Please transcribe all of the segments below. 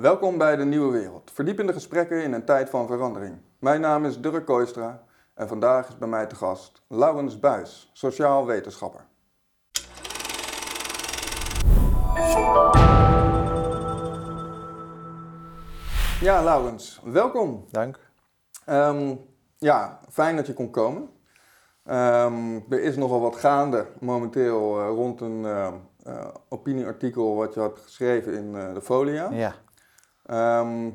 Welkom bij de Nieuwe Wereld. Verdiepende gesprekken in een tijd van verandering. Mijn naam is Dirk Kooistra en vandaag is bij mij te gast Laurens Buis, sociaal wetenschapper. Ja, Laurens, welkom. Dank. Ehm, ja, fijn dat je kon komen. Ehm, er is nogal wat gaande momenteel eh, rond een eh, eh, opinieartikel wat je had geschreven in de Folia. Ja. Ehm,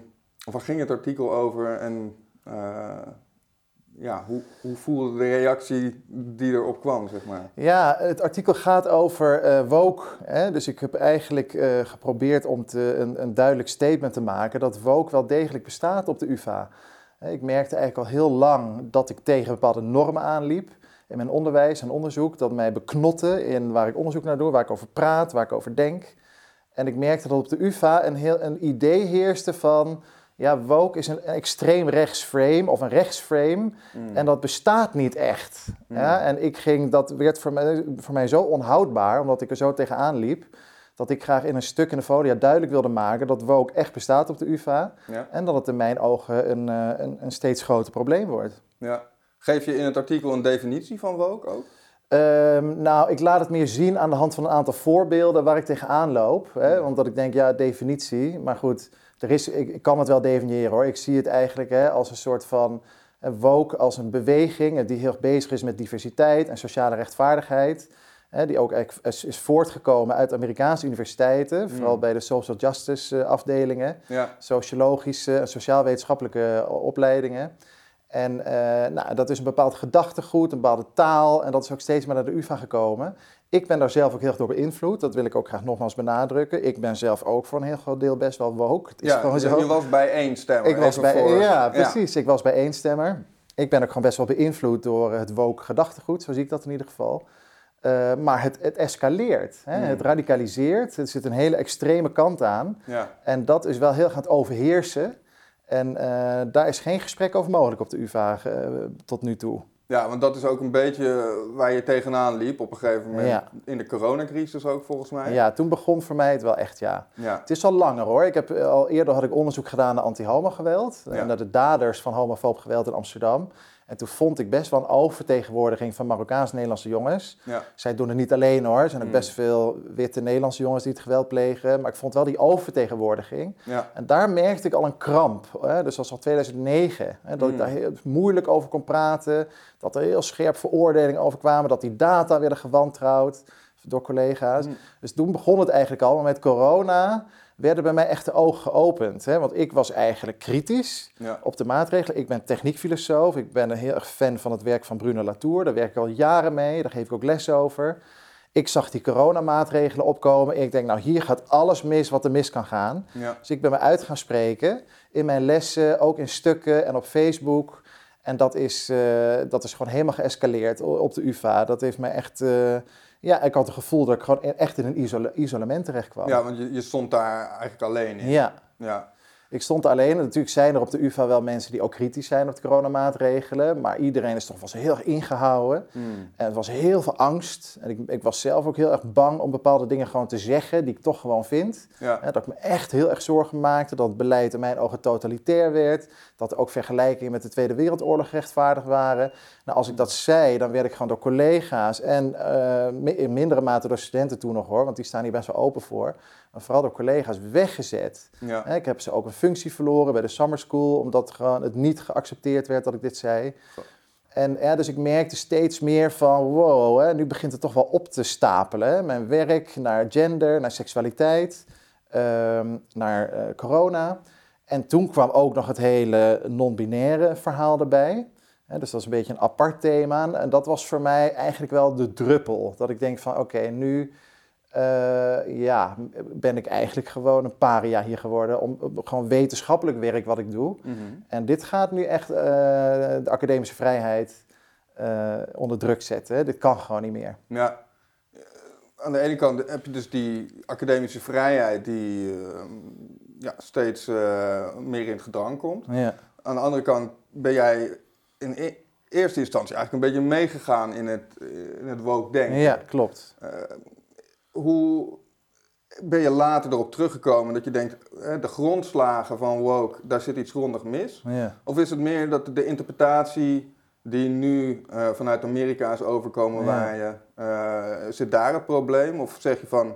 waar ging het artikel over en eh, ja, hoe, hoe voelde de reactie die erop kwam, zeg maar? ja, het artikel gaat over eh woke. Hè? Dus ik heb eigenlijk eh, geprobeerd om te, een, een duidelijk statement te maken dat woke wel degelijk bestaat op de UvA. Ik merkte eigenlijk al heel lang dat ik tegen bepaalde normen aanliep in mijn onderwijs en onderzoek. Dat mij beknotte in waar ik onderzoek naar doe, waar ik over praat, waar ik over denk. En ik merkte dat op de UvA een, heel, een idee heerste van... Ja, woke is een extreem rechts frame of een rechtsframe. Mm. En dat bestaat niet echt. Mm. Ja? En ik ging, dat werd voor mij, voor mij zo onhoudbaar, omdat ik er zo tegenaan liep, dat ik graag in een stuk in de folia duidelijk wilde maken dat woke echt bestaat op de UvA. Ja, En dat het in mijn ogen een, eh, een, een steeds groter probleem wordt. ja. Geef je in het artikel een definitie van woke ook? Ehm, nou, ik laat het meer zien aan de hand van een aantal voorbeelden waar ik tegenaan loop. Hè? Omdat ik denk, ja, definitie. Maar goed, er is, ik, ik kan het wel definiëren hoor. Ik zie het eigenlijk hè, als een soort van eh, woke, als een beweging eh, die heel bezig is met diversiteit en sociale rechtvaardigheid. Hè, die ook is, voortgekomen uit Amerikaanse universiteiten, vooral Mm. bij de social justice eh, afdelingen Ja, sociologische en sociaal-wetenschappelijke opleidingen. En eh, nou, dat is een bepaald gedachtegoed, een bepaalde taal. En dat is ook steeds meer naar de UvA gekomen. Ik ben daar zelf ook heel erg door beïnvloed. Dat wil ik ook graag nogmaals benadrukken. Ik ben zelf ook voor een heel groot deel best wel woke. Het is ja gewoon je, zo. je was bij één stemmer. Ik was bij, voor- ja, precies. Ik was bij eenstemmer. Ik ben ook gewoon best wel beïnvloed door het woke gedachtegoed. Zo zie ik dat in ieder geval. Eh, maar het, het escaleert. Hè? Hmm. Het radicaliseert. Er zit een hele extreme kant aan. Ja, En dat is wel heel gaan overheersen. En eh, daar is geen gesprek over mogelijk op de UvA eh, tot nu toe. ja, want dat is ook een beetje waar je tegenaan liep op een gegeven moment. Ja. In de coronacrisis ook volgens mij. Ja, toen begon voor mij het wel echt ja. Ja. Het is al langer hoor. Ik heb, eh, al eerder had ik onderzoek gedaan naar anti-homo-geweld. eh, Ja. Naar de daders van homofoob geweld in Amsterdam. En toen vond ik best wel een oververtegenwoordiging van Marokkaans-Nederlandse jongens. Ja. Zij doen het niet alleen hoor. Er zijn ook Hmm. best veel witte Nederlandse jongens die het geweld plegen. Maar ik vond wel die oververtegenwoordiging. Ja. En daar merkte ik al een kramp. Hè? Dus dat was al 2009. Hè? Dat ik Mm. daar heel moeilijk over kon praten. Dat er heel scherp veroordelingen over kwamen. Dat die data werden gewantrouwd door collega's. Mm. Dus toen begon het eigenlijk al. Maar met corona werden bij mij echt de ogen geopend. Hè? Want ik was eigenlijk kritisch Ja. op de maatregelen. Ik ben techniekfilosoof. Ik ben een heel erg fan van het werk van Bruno Latour. Daar werk ik al jaren mee. Daar geef ik ook les over. Ik zag die coronamaatregelen opkomen. En ik denk, nou hier gaat alles mis wat er mis kan gaan. Ja. Dus ik ben me uit gaan spreken in mijn lessen, ook in stukken en op Facebook. En dat is, eh, dat is gewoon helemaal geëscaleerd op de UvA. Dat heeft mij echt... eh, ja, ik had het gevoel dat ik gewoon e- echt in een isolement terecht kwam. ja, want je, je stond daar eigenlijk alleen in. ja. Ja. Ik stond alleen. Natuurlijk zijn er op de UvA wel mensen die ook kritisch zijn op de coronamaatregelen. Maar iedereen is toch wel zo heel erg ingehouden. Mm. En het was heel veel angst. En ik, ik was zelf ook heel erg bang om bepaalde dingen gewoon te zeggen die ik toch gewoon vind. Ja. Dat ik me echt heel erg zorgen maakte dat het beleid in mijn ogen totalitair werd. Dat er ook vergelijkingen met de Tweede Wereldoorlog rechtvaardig waren. Nou, als ik dat zei, dan werd ik gewoon door collega's en eh, in mindere mate door studenten toen nog hoor, want die staan hier best wel open voor. Maar vooral door collega's weggezet. Ja. Ik heb ze ook een functie verloren bij de summer school, omdat gewoon het niet geaccepteerd werd dat ik dit zei. Zo. En ja, dus ik merkte steeds meer van, wow, hè, nu begint het toch wel op te stapelen. Hè? Mijn werk naar gender, naar seksualiteit, ehm, naar eh, corona. En toen kwam ook nog het hele non-binaire verhaal erbij. Hè, dus dat is een beetje een apart thema. En dat was voor mij eigenlijk wel de druppel. Dat ik denk van, oké, nu eh, ja, ben ik eigenlijk gewoon een paria hier geworden. Om, om gewoon wetenschappelijk werk wat ik doe. Mhm. En dit gaat nu echt eh, de academische vrijheid eh, onder druk zetten. hè. Dit kan gewoon niet meer. Ja. Aan de ene kant heb je dus die academische vrijheid die eh, ja, steeds meer in het gedrang komt. Ja. Aan de andere kant ben jij in e- eerste instantie eigenlijk een beetje meegegaan in het, in het woke denken. ja, klopt. Eh, hoe ben je later erop teruggekomen dat je denkt, de grondslagen van woke, daar zit iets grondig mis? Ja. Of is het meer dat de interpretatie die nu uh, vanuit Amerika is overkomen ja. waar je, uh, zit daar het probleem? Of zeg je van,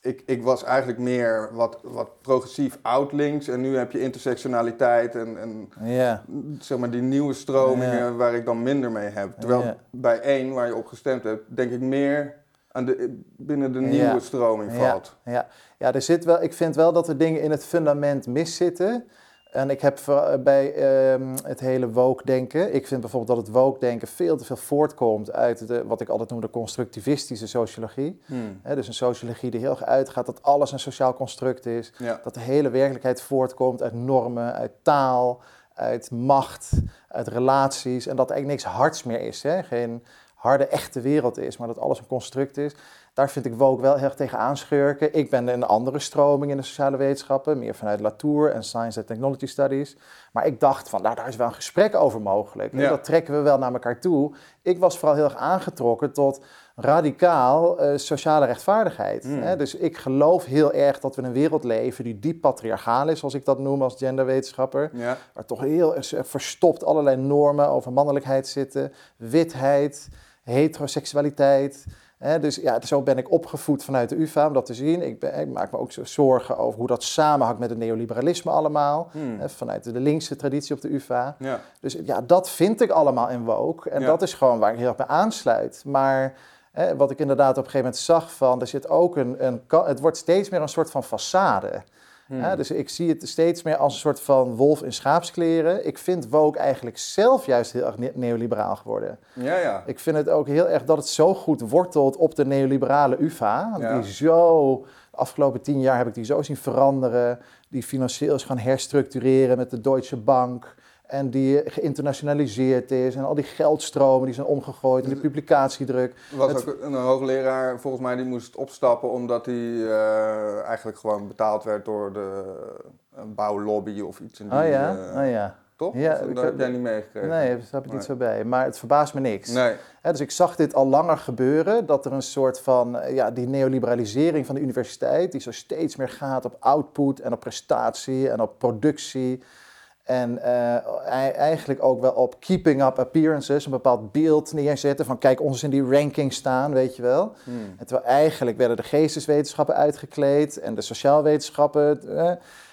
ik, ik was eigenlijk meer wat, wat progressief oud-links en nu heb je intersectionaliteit en, en ja. zeg maar die nieuwe stromingen waar ik dan minder mee heb. Terwijl bij één waar je op gestemd hebt, denk ik meer aan de, binnen de nieuwe stroming valt. Ja, ja. er zit wel, ik vind wel dat er dingen in het fundament miszitten. En ik heb bij ehm, het hele woke-denken, ik vind bijvoorbeeld dat het woke-denken veel te veel voortkomt uit de, wat ik altijd noem de constructivistische sociologie. Hmm. dus een sociologie die heel erg uitgaat dat alles een sociaal construct is. Dat de hele werkelijkheid voortkomt uit normen, uit taal, uit macht, uit relaties. En dat er eigenlijk niks hards meer is. Hè? Geen harde, echte wereld is, maar dat alles een construct is. Daar vind ik woke wel heel erg tegen aanschurken. Ik ben in een andere stroming in de sociale wetenschappen, meer vanuit Latour en Science and Technology Studies. Maar ik dacht van, nou, daar is wel een gesprek over mogelijk. Dat trekken we wel naar elkaar toe. Ik was vooral heel erg aangetrokken tot radicaal uh, sociale rechtvaardigheid. Hmm. Hè? Dus ik geloof heel erg dat we in een wereld leven die diep patriarchaal is, zoals ik dat noem als genderwetenschapper. Ja. Waar toch heel verstopt allerlei normen over mannelijkheid zitten, witheid, heteroseksualiteit dus ja, zo ben ik opgevoed vanuit de UvA om dat te zien. Ik, ben, ik maak me ook zorgen over hoe dat samenhangt met het neoliberalisme allemaal. Hmm. vanuit de linkse traditie op de UvA. Ja. Dus ja, dat vind ik allemaal in woke. En dat is gewoon waar ik heel erg bij aansluit. Maar wat ik inderdaad op een gegeven moment zag van... er zit ook een, een... Het wordt steeds meer een soort van façade. Hmm. dus ik zie het steeds meer als een soort van wolf in schaapskleren. Ik vind woke eigenlijk zelf juist heel erg neoliberaal geworden. Ja, ja. Ik vind het ook heel erg dat het zo goed wortelt op de neoliberale UvA. Ja. Die zo, de afgelopen tien jaar heb ik die zo zien veranderen. Die financieel is gaan herstructureren met de Deutsche Bank. En die geïnternationaliseerd is. En al die geldstromen die zijn omgegooid. En de publicatiedruk. Er was ook een hoogleraar, volgens mij, die moest opstappen omdat hij uh, eigenlijk gewoon betaald werd door de bouwlobby of iets. In die, oh ja, uh, oh ja. Toch? Ja, of, heb jij niet meegekregen? Nee, daar heb ik niet zo bij. Maar het verbaast me niks. Nee. dus ik zag dit al langer gebeuren. Dat er een soort van, ja, die neoliberalisering van de universiteit... die zo steeds meer gaat op output en op prestatie en op productie... En uh, eigenlijk ook wel op keeping up appearances, een bepaald beeld neerzetten van kijk, ons in die ranking staan, weet je wel. Hmm. En terwijl eigenlijk werden de geesteswetenschappen uitgekleed en de sociaalwetenschappen, uh,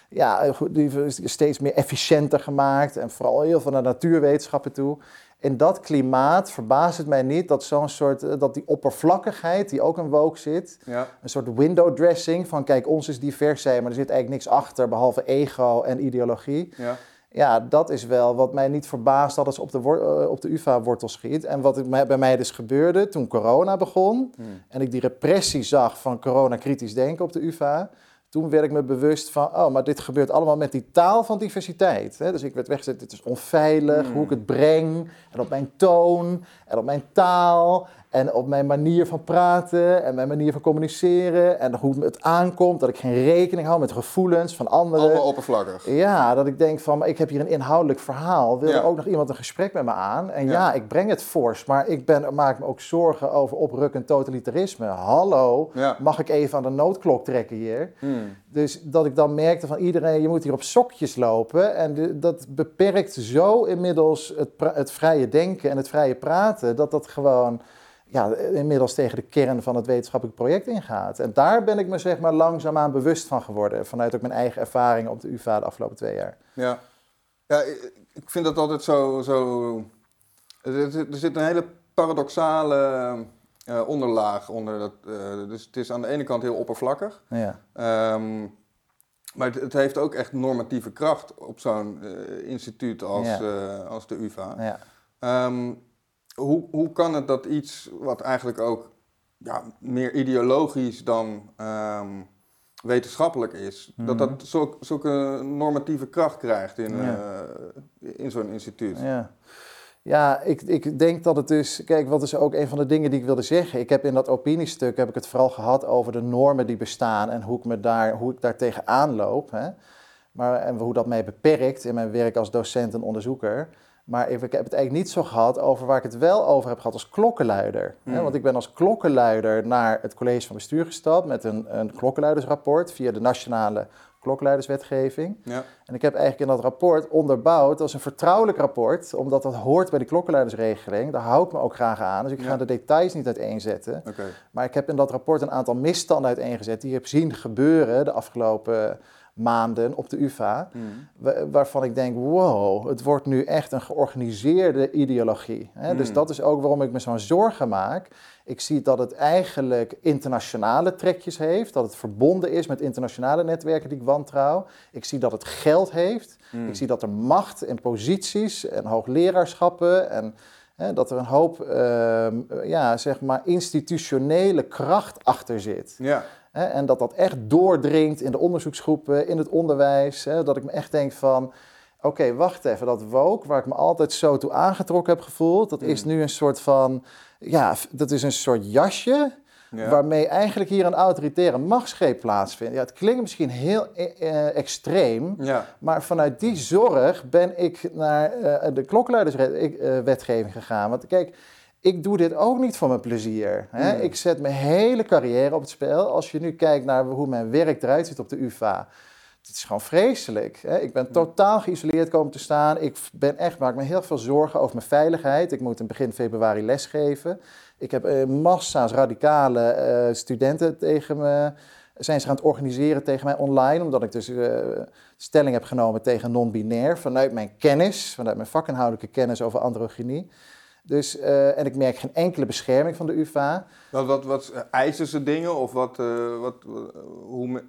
ja, die steeds meer efficiënter gemaakt en vooral heel veel naar natuurwetenschappen toe. In dat klimaat verbaast het mij niet dat zo'n soort, uh, dat die oppervlakkigheid die ook in woke zit, ja. een soort window dressing van kijk, ons is divers zijn, maar er zit eigenlijk niks achter behalve ego en ideologie. Ja. Ja, dat is wel wat mij niet verbaast dat het op de, uh, op de UvA wortel schiet. En wat bij mij dus gebeurde toen corona begon hmm. en ik die repressie zag van corona-kritisch denken op de UvA, toen werd ik me bewust van, oh, maar dit gebeurt allemaal met die taal van diversiteit. Dus ik werd weggezet, dit is onveilig, Hmm. hoe ik het breng, en op mijn toon, en op mijn taal, en op mijn manier van praten, en mijn manier van communiceren, en hoe het aankomt, dat ik geen rekening hou met gevoelens van anderen. Allemaal oppervlakkig. Ja, dat ik denk van, ik heb hier een inhoudelijk verhaal. Wil Ja. er ook nog iemand een gesprek met me aan? En ja, Ja. ik breng het fors, maar ik ben, maak me ook zorgen over oprukkend totalitarisme. Hallo, Ja. mag ik even aan de noodklok trekken hier? Hmm. Dus dat ik dan merkte van iedereen, je moet hier op sokjes lopen. En de- dat beperkt zo inmiddels het, het vrije denken en het vrije praten, dat dat gewoon ja, inmiddels tegen de kern van het wetenschappelijk project ingaat. En daar ben ik me zeg maar langzaamaan bewust van geworden, vanuit ook mijn eigen ervaringen op de UvA de afgelopen twee jaar. Ja, ja ik, vind dat altijd zo. zo er, zit, een hele paradoxale eh, onderlaag onder dat. eh, dus het is aan de ene kant heel oppervlakkig. Ja, ehm, maar het, het heeft ook echt normatieve kracht op zo'n eh, instituut als, Ja. als de UvA. ja. Ehm, hoe, hoe kan het dat iets wat eigenlijk ook ja, meer ideologisch dan ehm, wetenschappelijk is, dat Mhm. dat zulk, zulke normatieve kracht krijgt in, Ja. eh, in zo'n instituut? Ja, ja ik, ik denk dat het dus... Kijk, wat is ook een van de dingen die ik wilde zeggen. Ik heb in dat opiniestuk heb ik het vooral gehad over de normen die bestaan... en hoe ik, me daar, hoe ik daar tegenaan loop. Hè? Maar, en hoe dat mij beperkt in mijn werk als docent en onderzoeker. Maar ik heb het eigenlijk niet zo gehad over waar ik het wel over heb gehad als klokkenluider. Hmm. Want ik ben als klokkenluider naar het college van bestuur gestapt met een, een klokkenluidersrapport via de nationale klokkenluiderswetgeving. Ja. En ik heb eigenlijk in dat rapport onderbouwd als een vertrouwelijk rapport, omdat dat hoort bij de klokkenluidersregeling. Daar hou ik me ook graag aan, dus ik ga de details niet uiteenzetten. Oké. Maar ik heb in dat rapport een aantal misstanden uiteengezet die ik heb zien gebeuren de afgelopen maanden op de UvA. Hmm. Wa- waarvan ik denk, wow, het wordt nu echt een georganiseerde ideologie. Hè? Dus Hmm. dat is ook waarom ik me zo'n zorgen maak. Ik zie dat het eigenlijk internationale trekjes heeft, dat het verbonden is met internationale netwerken die ik wantrouw. Ik zie dat het geld heeft. Hmm. Ik zie dat er macht en posities en hoogleraarschappen en hè, dat er een hoop ehm, ja, zeg maar institutionele kracht achter zit. Ja. Hè, en dat dat echt doordringt in de onderzoeksgroepen, in het onderwijs. Hè, dat ik me echt denk van, oké, wacht even, dat woke, waar ik me altijd zo toe aangetrokken heb gevoeld, dat is Mm. nu een soort van, ja, dat is een soort jasje Ja. waarmee eigenlijk hier een autoritaire machtsgreep plaatsvindt. Ja, het klinkt misschien heel eh, eh, extreem, Ja. maar vanuit die zorg ben ik naar eh, de klokkenluiderswetgeving gegaan. Want kijk, ik doe dit ook niet voor mijn plezier. Hè? Hmm. Ik zet mijn hele carrière op het spel. Als je nu kijkt naar hoe mijn werk eruit ziet op de UvA. Het is gewoon vreselijk. Hè? Ik ben totaal geïsoleerd komen te staan. Ik ben echt, maak me heel veel zorgen over mijn veiligheid. Ik moet in begin februari lesgeven. Ik heb eh, massa's radicale eh, studenten tegen me. Zijn ze gaan het organiseren tegen mij online, omdat ik dus eh, stelling heb genomen tegen non-binair vanuit mijn kennis, vanuit mijn vakinhoudelijke kennis over androgynie. Dus, eh, en ik merk geen enkele bescherming van de UvA. Wat, wat, wat eisen ze dingen of wat, eh, wat, eh, hoe,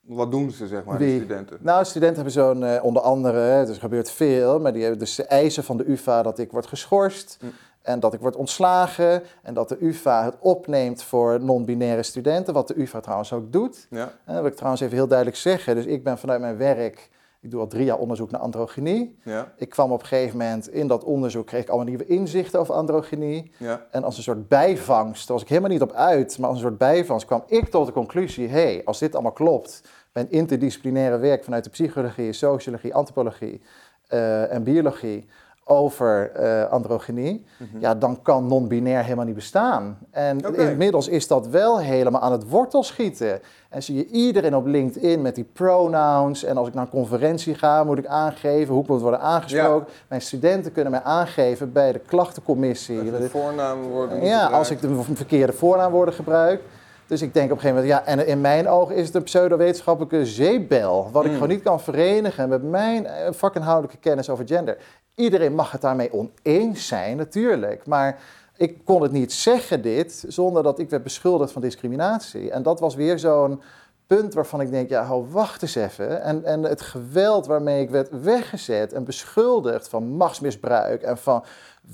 wat doen ze, zeg maar, die Wie? studenten? Nou, studenten hebben zo'n, eh, onder andere, hè, dus er gebeurt veel, maar die hebben dus de eisen van de UvA dat ik word geschorst Hm. en dat ik word ontslagen en dat de UvA het opneemt voor non-binaire studenten, wat de UvA trouwens ook doet. Ja. En dat wil ik trouwens even heel duidelijk zeggen. Dus ik ben vanuit mijn werk, ik doe al drie jaar onderzoek naar androgynie. Ja. Ik kwam op een gegeven moment in dat onderzoek, kreeg ik allemaal nieuwe inzichten over androgynie. Ja. En als een soort bijvangst, daar was ik helemaal niet op uit, maar als een soort bijvangst kwam ik tot de conclusie: hé, hey, als dit allemaal klopt, mijn interdisciplinaire werk vanuit de psychologie, sociologie, antropologie eh, en biologie over eh, androgynie, Mhm. ja, dan kan non-binair helemaal niet bestaan. En inmiddels is dat wel helemaal aan het wortel schieten. En zie je iedereen op LinkedIn met die pronouns. En als ik naar een conferentie ga, moet ik aangeven hoe ik moet worden aangesproken. Mijn studenten kunnen mij aangeven bij de klachtencommissie. De voornamen worden Ja, als ik de verkeerde voornaamwoorden gebruik. Dus ik denk op een gegeven moment, ja, en in mijn ogen is het een pseudowetenschappelijke zeepbel. Wat ik Mm. gewoon niet kan verenigen met mijn eh, vakinhoudelijke kennis over gender. Iedereen mag het daarmee oneens zijn, natuurlijk. Maar ik kon het niet zeggen, dit, zonder dat ik werd beschuldigd van discriminatie. En dat was weer zo'n punt waarvan ik denk, ja, hou, wacht eens even. En, en het geweld waarmee ik werd weggezet en beschuldigd van machtsmisbruik en van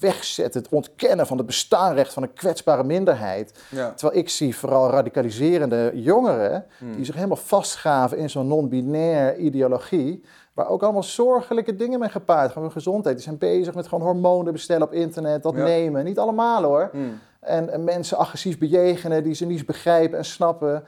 wegzetten, het ontkennen van het bestaanrecht van een kwetsbare minderheid. Ja. Terwijl ik zie vooral radicaliserende jongeren Hmm. die zich helemaal vastgaven in zo'n non-binair ideologie. Waar ook allemaal zorgelijke dingen mee gepaard gaan. Hun gezondheid. Die zijn bezig met gewoon hormonen bestellen op internet, dat Ja. nemen. Niet allemaal hoor. Hmm. En, en mensen agressief bejegenen die ze niet begrijpen en snappen.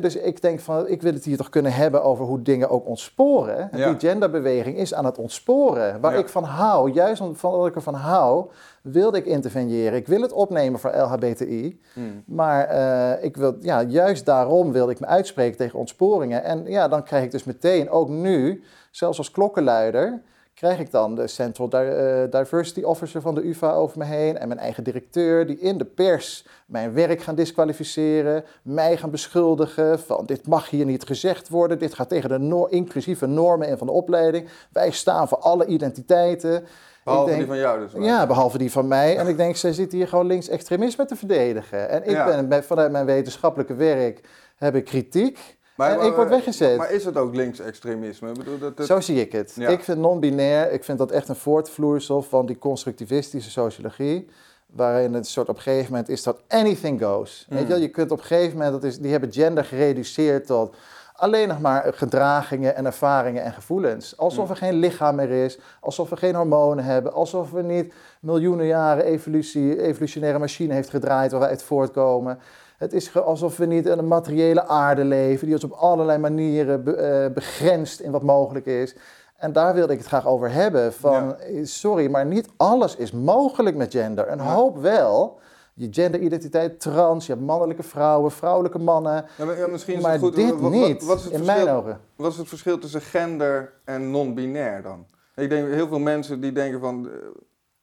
Dus ik denk van, ik wil het hier toch kunnen hebben over hoe dingen ook ontsporen. En Ja. Die genderbeweging is aan het ontsporen. Waar Ja. ik van hou, juist wat ik ervan hou, wilde ik interveneren. Ik wil het opnemen voor LHBTI. Hmm. Maar eh, ik wil, ja, juist daarom wilde ik me uitspreken tegen ontsporingen. En ja, dan krijg ik dus meteen, ook nu, zelfs als klokkenluider, krijg ik dan de Central eh, Diversity Officer van de UvA over me heen en mijn eigen directeur, die in de pers mijn werk gaan disqualificeren, mij gaan beschuldigen van dit mag hier niet gezegd worden, dit gaat tegen de inclusieve normen in van de opleiding. Wij staan voor alle identiteiten. Behalve denk- die van jou dus. maar. Ja, behalve die van mij. En ik denk, zij zit hier gewoon linksextremisme te verdedigen. En ik Ja. ben vanuit mijn wetenschappelijke werk heb ik kritiek. En ik word weggezet. Maar is het ook linksextremisme? Ik bedoel, dat, dat- Zo zie ik het. Ja. Ik vind non-binair, ik vind dat echt een voortvloeisel van die constructivistische sociologie. Waarin het soort op een gegeven moment is dat anything goes. Weet je, Mm. wel? je kunt op een gegeven moment, dat is, die hebben gender gereduceerd tot alleen nog maar gedragingen en ervaringen en gevoelens. Alsof Mm. er geen lichaam meer is, alsof we geen hormonen hebben, alsof we niet miljoenen jaren evolutie, evolutionaire machine heeft gedraaid waar wij uit voortkomen. Het is alsof we niet in een materiële aarde leven, die ons op allerlei manieren be- eh, begrenst in wat mogelijk is. En daar wilde ik het graag over hebben. Van, eh, sorry, maar niet alles is mogelijk met gender. Een hoop wel. Je genderidentiteit, trans, je hebt mannelijke vrouwen, vrouwelijke mannen. Ja, maar, ja, misschien is maar het goed. dit wat, wat- niet, wat is het in verschil, mijn ogen. Wat is het verschil tussen gender en non-binair dan? Ik denk heel veel mensen die denken van, eh,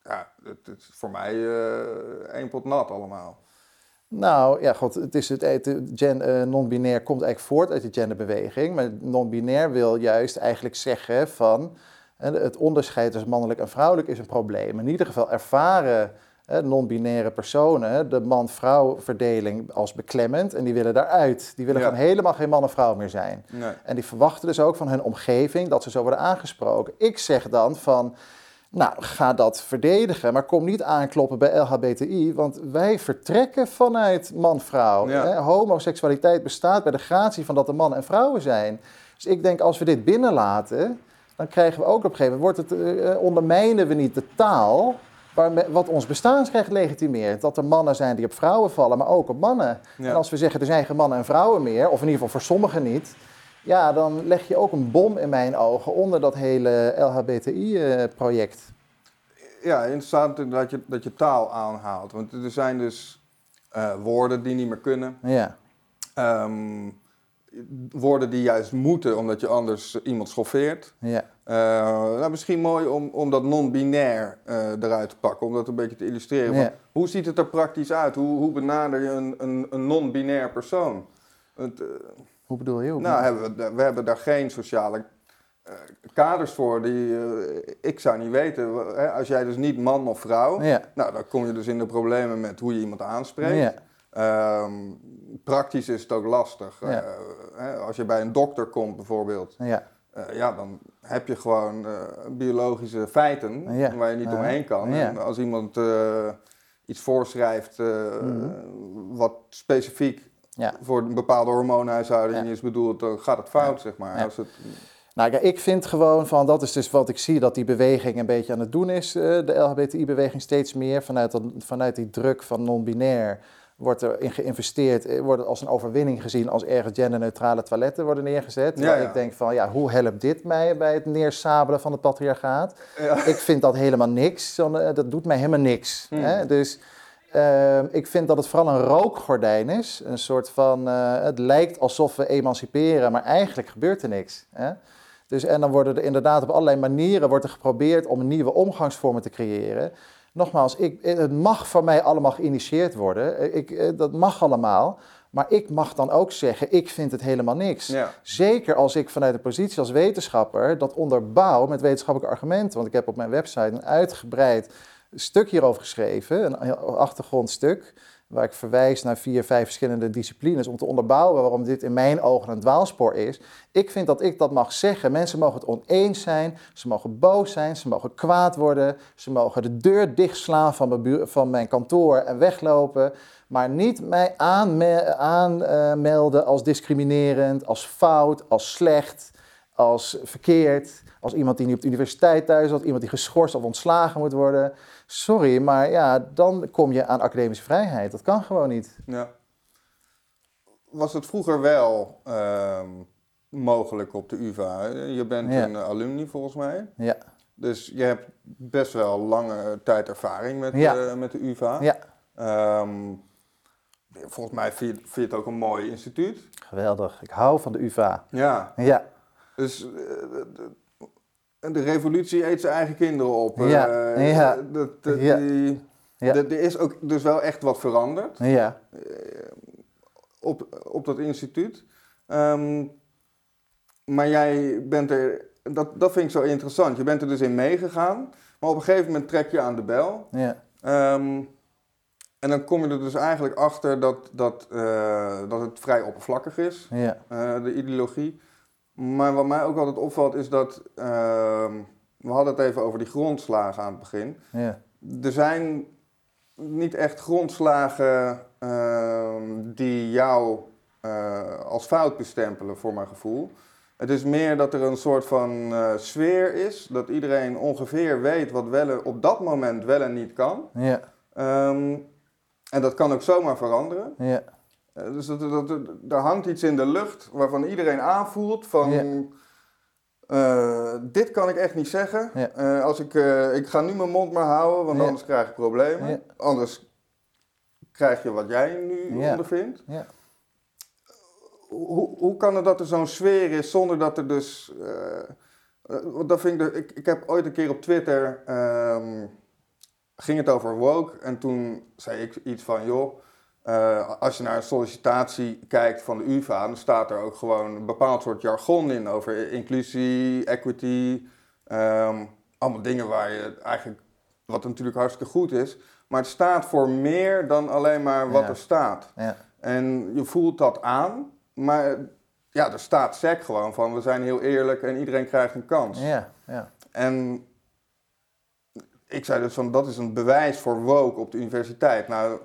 ja, het, het is voor mij eh één pot nat allemaal. Nou ja, god, het is het, het gen, eh, non-binair komt eigenlijk voort uit de genderbeweging. Maar non-binair wil juist eigenlijk zeggen van het onderscheid tussen mannelijk en vrouwelijk is een probleem. In ieder geval ervaren non-binaire personen de man-vrouw verdeling als beklemmend en die willen daaruit. Die willen Ja. gewoon helemaal geen man en vrouw meer zijn. Nee. En die verwachten dus ook van hun omgeving dat ze zo worden aangesproken. Ik zeg dan van, nou, ga dat verdedigen, maar kom niet aankloppen bij LHBTI, want wij vertrekken vanuit man-vrouw. Ja. Homoseksualiteit bestaat bij de gratie van dat er mannen en vrouwen zijn. Dus ik denk, als we dit binnenlaten, dan krijgen we ook op een gegeven moment, wordt het, eh, ondermijnen we niet de taal waarmee, wat ons bestaansrecht legitimeert. Dat er mannen zijn die op vrouwen vallen, maar ook op mannen. Ja. En als we zeggen, er zijn geen mannen en vrouwen meer, of in ieder geval voor sommigen niet, ja, dan leg je ook een bom in mijn ogen onder dat hele LHBTI-project. Ja, interessant dat je, dat je taal aanhaalt. Want er zijn dus eh, woorden die niet meer kunnen. Ja, Ehm, woorden die juist moeten, omdat je anders iemand schoffeert. ja, Eh, nou, misschien mooi om, om dat non-binair eh, eruit te pakken, om dat een beetje te illustreren. Ja. Hoe ziet het er praktisch uit? Hoe, hoe benader je een, een, een non-binair persoon? Het, eh, hoe bedoel je? Hoe nou, hebben we, we hebben daar geen sociale eh, kaders voor. Die, eh, ik zou niet weten. Als jij dus niet man of vrouw, Ja, nou, dan kom je dus in de problemen met hoe je iemand aanspreekt. ja, Ehm, praktisch is het ook lastig. Ja. Eh, als je bij een dokter komt bijvoorbeeld, ja, ja, dan heb je gewoon biologische feiten waar je niet omheen kan. En als iemand iets voorschrijft Mhm. wat specifiek ja. voor een bepaalde hormoonhuishouding Ja. is bedoeld, dan gaat het fout, zeg maar. Ja. Als het, Nou, ik vind gewoon van, dat is dus wat ik zie, dat die beweging een beetje aan het doen is, eh, de LHBTI-beweging steeds meer, vanuit, dat, vanuit die druk van non-binair, wordt er in geïnvesteerd, eh, wordt het als een overwinning gezien als ergens genderneutrale toiletten worden neergezet. Ja, ja. ik denk van, ja, hoe helpt dit mij bij het neersabelen van het patriarchaat? ja. Ik vind dat helemaal niks, eh, dat doet mij helemaal niks. Hmm. Hè? Dus ehm, ik vind dat het vooral een rookgordijn is, een soort van, eh, het lijkt alsof we emanciperen, maar eigenlijk gebeurt er niks. Hè? Dus, en dan worden er inderdaad op allerlei manieren wordt er geprobeerd om nieuwe omgangsvormen te creëren. Nogmaals, ik, het mag van mij allemaal geïnitieerd worden. Ik, eh, dat mag allemaal. Maar ik mag dan ook zeggen, ik vind het helemaal niks. Ja. Zeker als ik vanuit de positie als wetenschapper dat onderbouw met wetenschappelijke argumenten. Want ik heb op mijn website een uitgebreid stuk hierover geschreven, een achtergrondstuk, waar ik verwijs naar vier, vijf verschillende disciplines om te onderbouwen waarom dit in mijn ogen een dwaalspoor is. Ik vind dat ik dat mag zeggen. Mensen mogen het oneens zijn, ze mogen boos zijn, ze mogen kwaad worden, ze mogen de deur dichtslaan van mijn, van mijn kantoor en weglopen. Maar niet mij aanme- aanmelden als discriminerend, als fout, als slecht, als verkeerd, als iemand die niet op de universiteit thuis zat, iemand die geschorst of ontslagen moet worden. Sorry, maar ja, dan kom je aan academische vrijheid. Dat kan gewoon niet. Ja. Was het vroeger wel ehm, mogelijk op de UvA? Je bent Ja. een alumni volgens mij. Ja, Dus je hebt best wel lange tijd ervaring met, Ja. eh, met de UvA. ja. Ehm, volgens mij vind je, vind je het ook een mooi instituut. geweldig. Ik hou van de UvA. Ja, Ja, dus eh, de, revolutie eet zijn eigen kinderen op. Ja, Eh, ja, dat- dat- ja. die- Ja. Er is ook dus wel echt wat veranderd. ja, op, op dat instituut. Ehm, maar jij bent er, dat, dat vind ik zo interessant. Je bent er dus in meegegaan, maar op een gegeven moment trek je aan de bel. ja, Ehm, en dan kom je er dus eigenlijk achter dat, dat, eh, dat het vrij oppervlakkig is, ja, eh, de ideologie. Maar wat mij ook altijd opvalt is dat, ehm, we hadden het even over die grondslagen aan het begin. ja, Er zijn niet echt grondslagen ehm, die jou eh, als fout bestempelen, voor mijn gevoel. Het is meer dat er een soort van eh, sfeer is, dat iedereen ongeveer weet wat wel en- op dat moment wel en niet kan. ja, Ehm, en dat kan ook zomaar veranderen. ja, dus dat, dat, dat- er hangt iets in de lucht waarvan iedereen aanvoelt van... Ja. eh, dit kan ik echt niet zeggen. Ja. Eh, als ik, eh, ik ga nu mijn mond maar houden, want Ja. anders krijg ik problemen. Ja. Anders krijg je wat jij nu ondervindt. Ja. Hoe, hoe kan het dat er zo'n sfeer is zonder dat er dus... eh, eh, dat vind ik, de- ik, ik heb ooit een keer op Twitter... ehm, ging het over woke en toen zei ik iets van... joh, eh, als je naar een sollicitatie kijkt van de UvA... dan staat er ook gewoon een bepaald soort jargon in... over inclusie, equity... ehm, allemaal dingen waar je eigenlijk... wat natuurlijk hartstikke goed is... maar het staat voor meer dan alleen maar wat Ja. er staat. Ja. En je voelt dat aan, maar ja, er staat SEC gewoon van we zijn heel eerlijk en iedereen krijgt een kans. Ja. Ja. En ik zei dus van dat is een bewijs voor woke op de universiteit. Nou,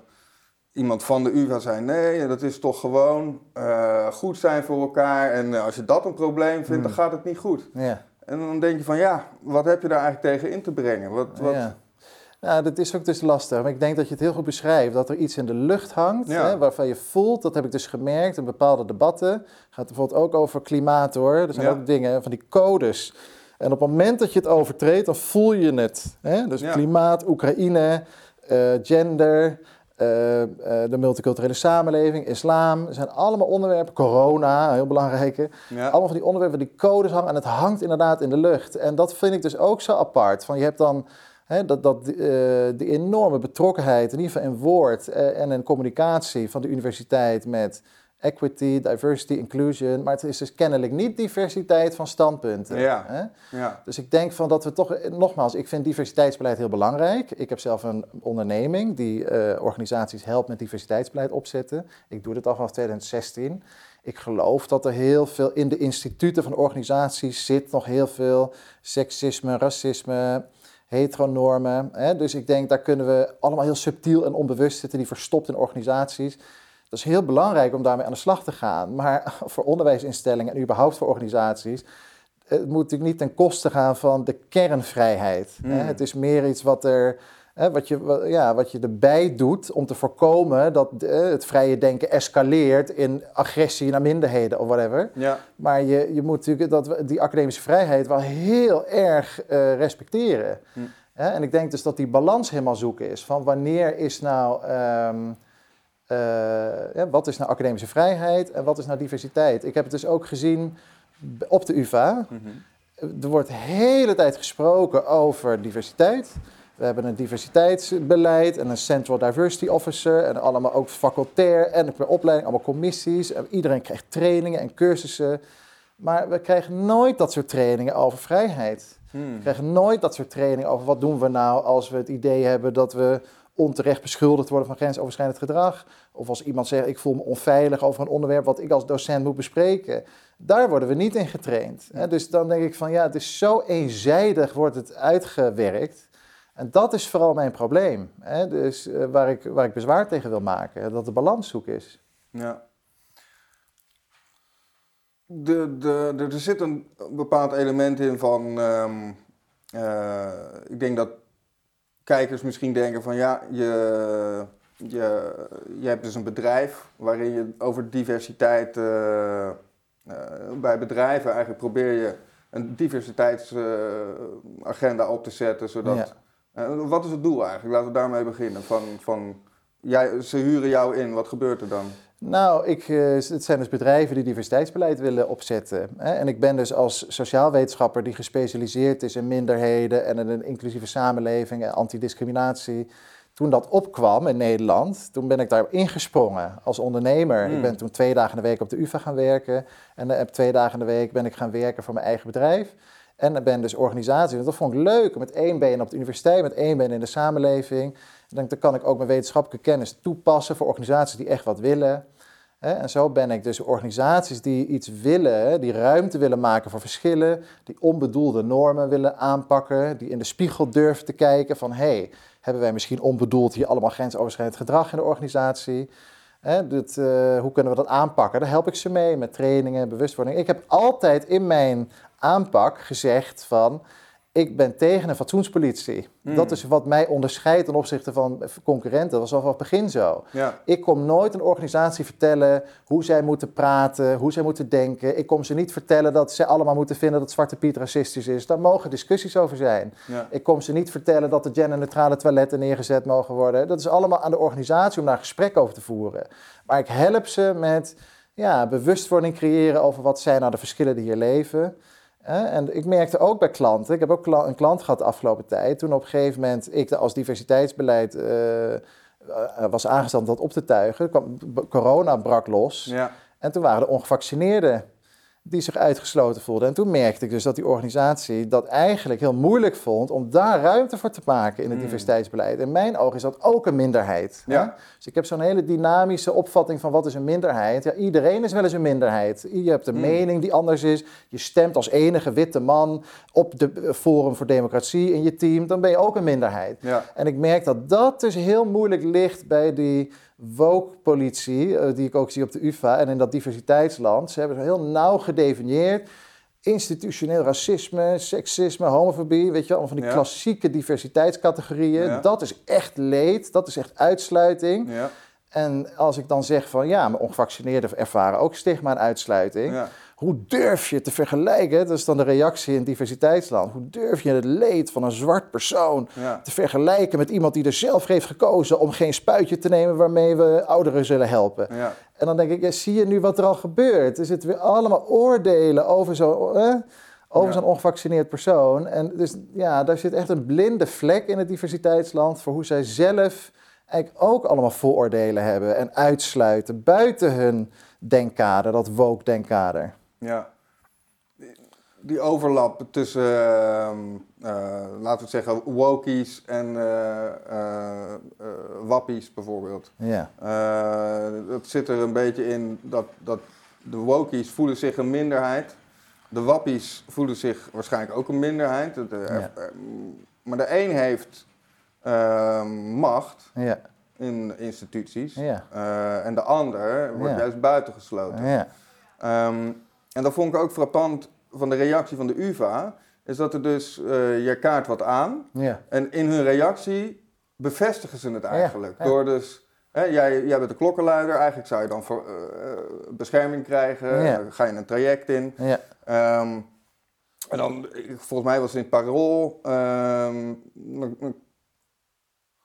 iemand van de UvA zei nee, dat is toch gewoon eh, goed zijn voor elkaar. En eh, als je dat een probleem vindt, dan Hmm. gaat het niet goed. ja. En dan denk je van ja, wat heb je daar eigenlijk tegen in te brengen? Wat, wat, Ja. Nou, dat is ook dus lastig. Maar ik denk dat je het heel goed beschrijft. Dat er iets in de lucht hangt, Ja. hè, waarvan je voelt, dat heb ik dus gemerkt in bepaalde debatten. gaat bijvoorbeeld ook over klimaat hoor. Er zijn Ja. ook dingen van die codes. En op het moment dat je het overtreedt, dan voel je het. Hè? Dus klimaat, Oekraïne, eh, gender, de multiculturele samenleving, islam. zijn allemaal onderwerpen. Corona, heel belangrijke. Ja. Allemaal van die onderwerpen, die codes hangen en het hangt inderdaad in de lucht. En dat vind ik dus ook zo apart. Van je hebt dan hè, dat, dat, eh, die enorme betrokkenheid, in ieder geval in woord eh, en in communicatie van de universiteit met equity, diversity, inclusion. Maar het is dus kennelijk niet diversiteit van standpunten. Ja. Hè? ja. Dus ik denk van dat we toch, nogmaals, ik vind diversiteitsbeleid heel belangrijk. Ik heb zelf een onderneming die eh, organisaties helpt met diversiteitsbeleid opzetten. Ik doe dit al vanaf 2016. Ik geloof dat er heel veel in de instituten van organisaties zit, nog heel veel seksisme, racisme, heteronormen. Hè? Dus ik denk, daar kunnen we allemaal heel subtiel en onbewust zitten, die verstopt in organisaties. Dat is heel belangrijk om daarmee aan de slag te gaan. Maar voor onderwijsinstellingen en überhaupt voor organisaties het moet natuurlijk niet ten koste gaan van de kernvrijheid. Hè? Mm. Het is meer iets wat, er, wat, je, ja, wat je erbij doet om te voorkomen dat het vrije denken escaleert in agressie naar minderheden of whatever. ja. Maar je, je moet natuurlijk dat, we die academische vrijheid wel heel erg eh, respecteren. Mm. Hè? En ik denk dus dat die balans helemaal zoeken is. Van wanneer is nou... ehm, eh, ja, wat is nou academische vrijheid en wat is nou diversiteit? Ik heb het dus ook gezien op de UvA. Mhm. Er wordt de hele tijd gesproken over diversiteit. We hebben een diversiteitsbeleid en een Central Diversity Officer en allemaal ook facultair en per opleiding, allemaal commissies. En iedereen krijgt trainingen en cursussen. Maar we krijgen nooit dat soort trainingen over vrijheid. Hmm. We krijgen nooit dat soort trainingen over wat doen we nou als we het idee hebben dat we onterecht beschuldigd worden van grensoverschrijdend gedrag. Of als iemand zegt ik voel me onveilig over een onderwerp wat ik als docent moet bespreken. Daar worden we niet in getraind. Hè? Dus dan denk ik van ja, het is zo eenzijdig wordt het uitgewerkt. En dat is vooral mijn probleem. Hè? Dus eh, waar, ik, waar ik bezwaar tegen wil maken, dat de balans zoek is. Ja. De, de, er zit een bepaald element in van. ehm, eh, ik denk dat kijkers misschien denken van ja, je, je, je hebt dus een bedrijf waarin je over diversiteit. eh, eh, bij bedrijven eigenlijk probeer je een diversiteitsagenda op te zetten. Zodat, Ja. Eh, wat is het doel eigenlijk? Laten we daarmee beginnen. Van, van, jij, ze huren jou in, wat gebeurt er dan? Nou, ik, eh, het zijn dus bedrijven die diversiteitsbeleid willen opzetten. En ik ben dus als sociaal wetenschapper die gespecialiseerd is in minderheden en in een inclusieve samenleving en antidiscriminatie. Toen dat opkwam in Nederland, toen ben ik daar ingesprongen als ondernemer. Hmm. Ik ben toen twee dagen in de week op de UvA gaan werken. En heb twee dagen in de week ben ik gaan werken voor mijn eigen bedrijf. En ben dus organisatie. Dat vond ik leuk, met één been op de universiteit, met één been in de samenleving. Denk, dan kan ik ook mijn wetenschappelijke kennis toepassen voor organisaties die echt wat willen. En zo ben ik dus organisaties die iets willen, die ruimte willen maken voor verschillen, die onbedoelde normen willen aanpakken, die in de spiegel durven te kijken van hé, hey, hebben wij misschien onbedoeld hier allemaal grensoverschrijdend gedrag in de organisatie? Dit, eh, hoe kunnen we dat aanpakken? Daar help ik ze mee met trainingen, bewustwording. Ik heb altijd in mijn aanpak gezegd van Ik ben tegen een fatsoenspolitie. Hmm. Dat is wat mij onderscheidt ten opzichte van concurrenten. Dat was al vanaf het begin zo. Ja. Ik kom nooit een organisatie vertellen hoe zij moeten praten, hoe zij moeten denken. Ik kom ze niet vertellen dat zij allemaal moeten vinden dat Zwarte Piet racistisch is. Daar mogen discussies over zijn. Ja. Ik kom ze niet vertellen dat de genderneutrale toiletten neergezet mogen worden. Dat is allemaal aan de organisatie om daar gesprek over te voeren. Maar ik help ze met ja, bewustwording creëren over wat zijn nou de verschillen die hier leven. En ik merkte ook bij klanten, ik heb ook een klant gehad de afgelopen tijd, toen op een gegeven moment ik als diversiteitsbeleid eh, eh, was aangesteld om dat op te tuigen, kwam, corona brak los. Ja. En toen waren er ongevaccineerden die zich uitgesloten voelden. En toen merkte ik dus dat die organisatie dat eigenlijk heel moeilijk vond om daar ruimte voor te maken in het Mm. diversiteitsbeleid. In mijn ogen is dat ook een minderheid. hè? Ja. Dus ik heb zo'n hele dynamische opvatting van wat is een minderheid. Ja, iedereen is wel eens een minderheid. Je hebt een Mm. mening die anders is. Je stemt als enige witte man op de eh, Forum voor Democratie in je team. Dan ben je ook een minderheid. Ja. En ik merk dat dat dus heel moeilijk ligt bij die woke-politie, eh, die ik ook zie op de UvA en in dat diversiteitsland. Ze hebben heel nauw gedefinieerd. Institutioneel racisme, seksisme, homofobie, weet je wel, allemaal van die Ja. klassieke diversiteitscategorieën. Ja. Dat is echt leed, dat is echt uitsluiting. Ja. En als ik dan zeg van ja, maar ongevaccineerden ervaren ook stigma en uitsluiting. Hoe durf je te vergelijken, dat is dan de reactie in het diversiteitsland. Hoe durf je het leed van een zwart persoon Ja. te vergelijken met iemand die er zelf heeft gekozen om geen spuitje te nemen waarmee we ouderen zullen helpen. Ja. En dan denk ik, ja, zie je nu wat er al gebeurt? Er zitten weer allemaal oordelen over zo'n eh, over zo'n ongevaccineerd persoon. En dus ja, daar zit echt een blinde vlek in het diversiteitsland voor hoe zij zelf eigenlijk ook allemaal vooroordelen hebben en uitsluiten buiten hun denkkader, dat woke denkkader. Ja. Die- overlap tussen, ehm, eh, laten we het zeggen, wokies en eh, eh, wappies bijvoorbeeld. Ja, dat zit er een beetje in dat, dat de wokies voelen zich een minderheid. De wappies voelen zich waarschijnlijk ook een minderheid. De- de- Ja. eh, maar de een heeft ehm, macht ja, in instituties ja, en de ander wordt juist buitengesloten. ja, Ehm, en dat vond ik ook frappant van de reactie van de UvA. Is dat er dus, eh, je kaart wat aan. ja, En in hun reactie bevestigen ze het eigenlijk. ja. Door dus, hè, jij, jij bent de klokkenluider. Eigenlijk zou je dan voor, eh, eh, bescherming krijgen. Ga je een traject in. ja, Ehm, en dan, volgens mij was het in het parool. ehm, dan-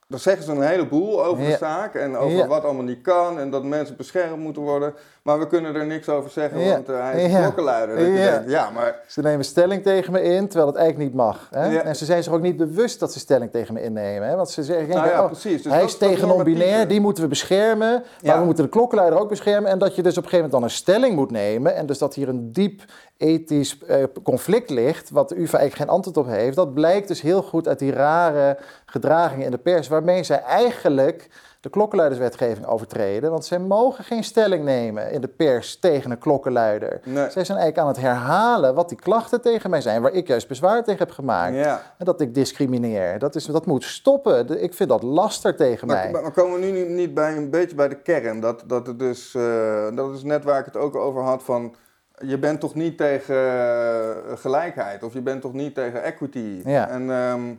zeggen ze een heleboel over de zaak en over wat allemaal niet kan en dat mensen beschermd moeten worden. Maar we kunnen er niks over zeggen, Ja. want eh, hij is Ja. klokkenluider. Dat Ja. denkt, ja, maar Ze nemen stelling tegen me in, terwijl het eigenlijk niet mag. Hè? Ja. En ze zijn zich ook niet bewust dat ze stelling tegen me innemen. Hè? Want ze zeggen, nou ja, oh, precies. Dus hij is tegen non-binair, die moeten we beschermen. Maar we moeten de klokkenluider ook beschermen. En dat je dus op een gegeven moment dan een stelling moet nemen. En dus dat hier een diep ethisch eh, conflict ligt, wat de UvA eigenlijk geen antwoord op heeft. Dat blijkt dus heel goed uit die rare gedragingen in de pers, waarmee zij eigenlijk de klokkenluiderswetgeving overtreden. Want zij mogen geen stelling nemen in de pers tegen een klokkenluider. Nee. Zij zijn eigenlijk aan het herhalen wat die klachten tegen mij zijn, waar ik juist bezwaar tegen heb gemaakt. Ja. En dat ik discrimineer. Dat, is, dat moet stoppen. Ik vind dat laster tegen Maar, mij. maar- maar komen we nu niet- niet bij een beetje bij de kern? Dat, dat, het dus, eh, dat is net waar ik het ook over had van... Je bent toch niet tegen eh, gelijkheid of je bent toch niet tegen equity? Ja. En ehm,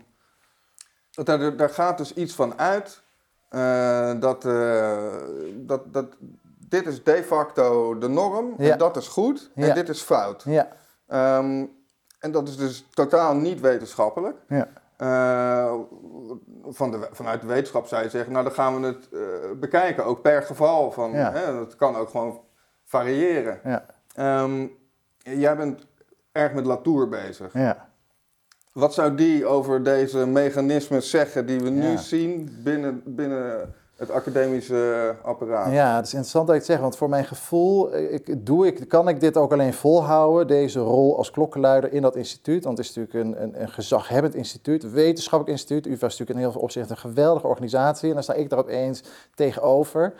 daar, daar gaat dus iets van uit eh, dat, eh, dat, dat dit is de facto de norm Ja. en dat is goed Ja. en dit is fout. Ja, Ehm, en dat is dus totaal niet wetenschappelijk. ja, Eh, van de, vanuit de wetenschap zou je zeggen, nou dan gaan we het bekijken, ook per geval. Van, hè, dat kan ook gewoon variëren. ja, Ehm, jij bent erg met Latour bezig. ja. Wat zou die over deze mechanismen zeggen die we nu Ja. zien binnen, binnen het academische apparaat? Ja, het is interessant dat je het zegt, want voor mijn gevoel eh, ik, doe ik, kan ik dit ook alleen volhouden, deze rol als klokkenluider in dat instituut. Want het is natuurlijk een, een, een gezaghebbend instituut, een wetenschappelijk instituut. UvA is natuurlijk in heel veel opzichten een geweldige organisatie en daar sta ik daar opeens tegenover.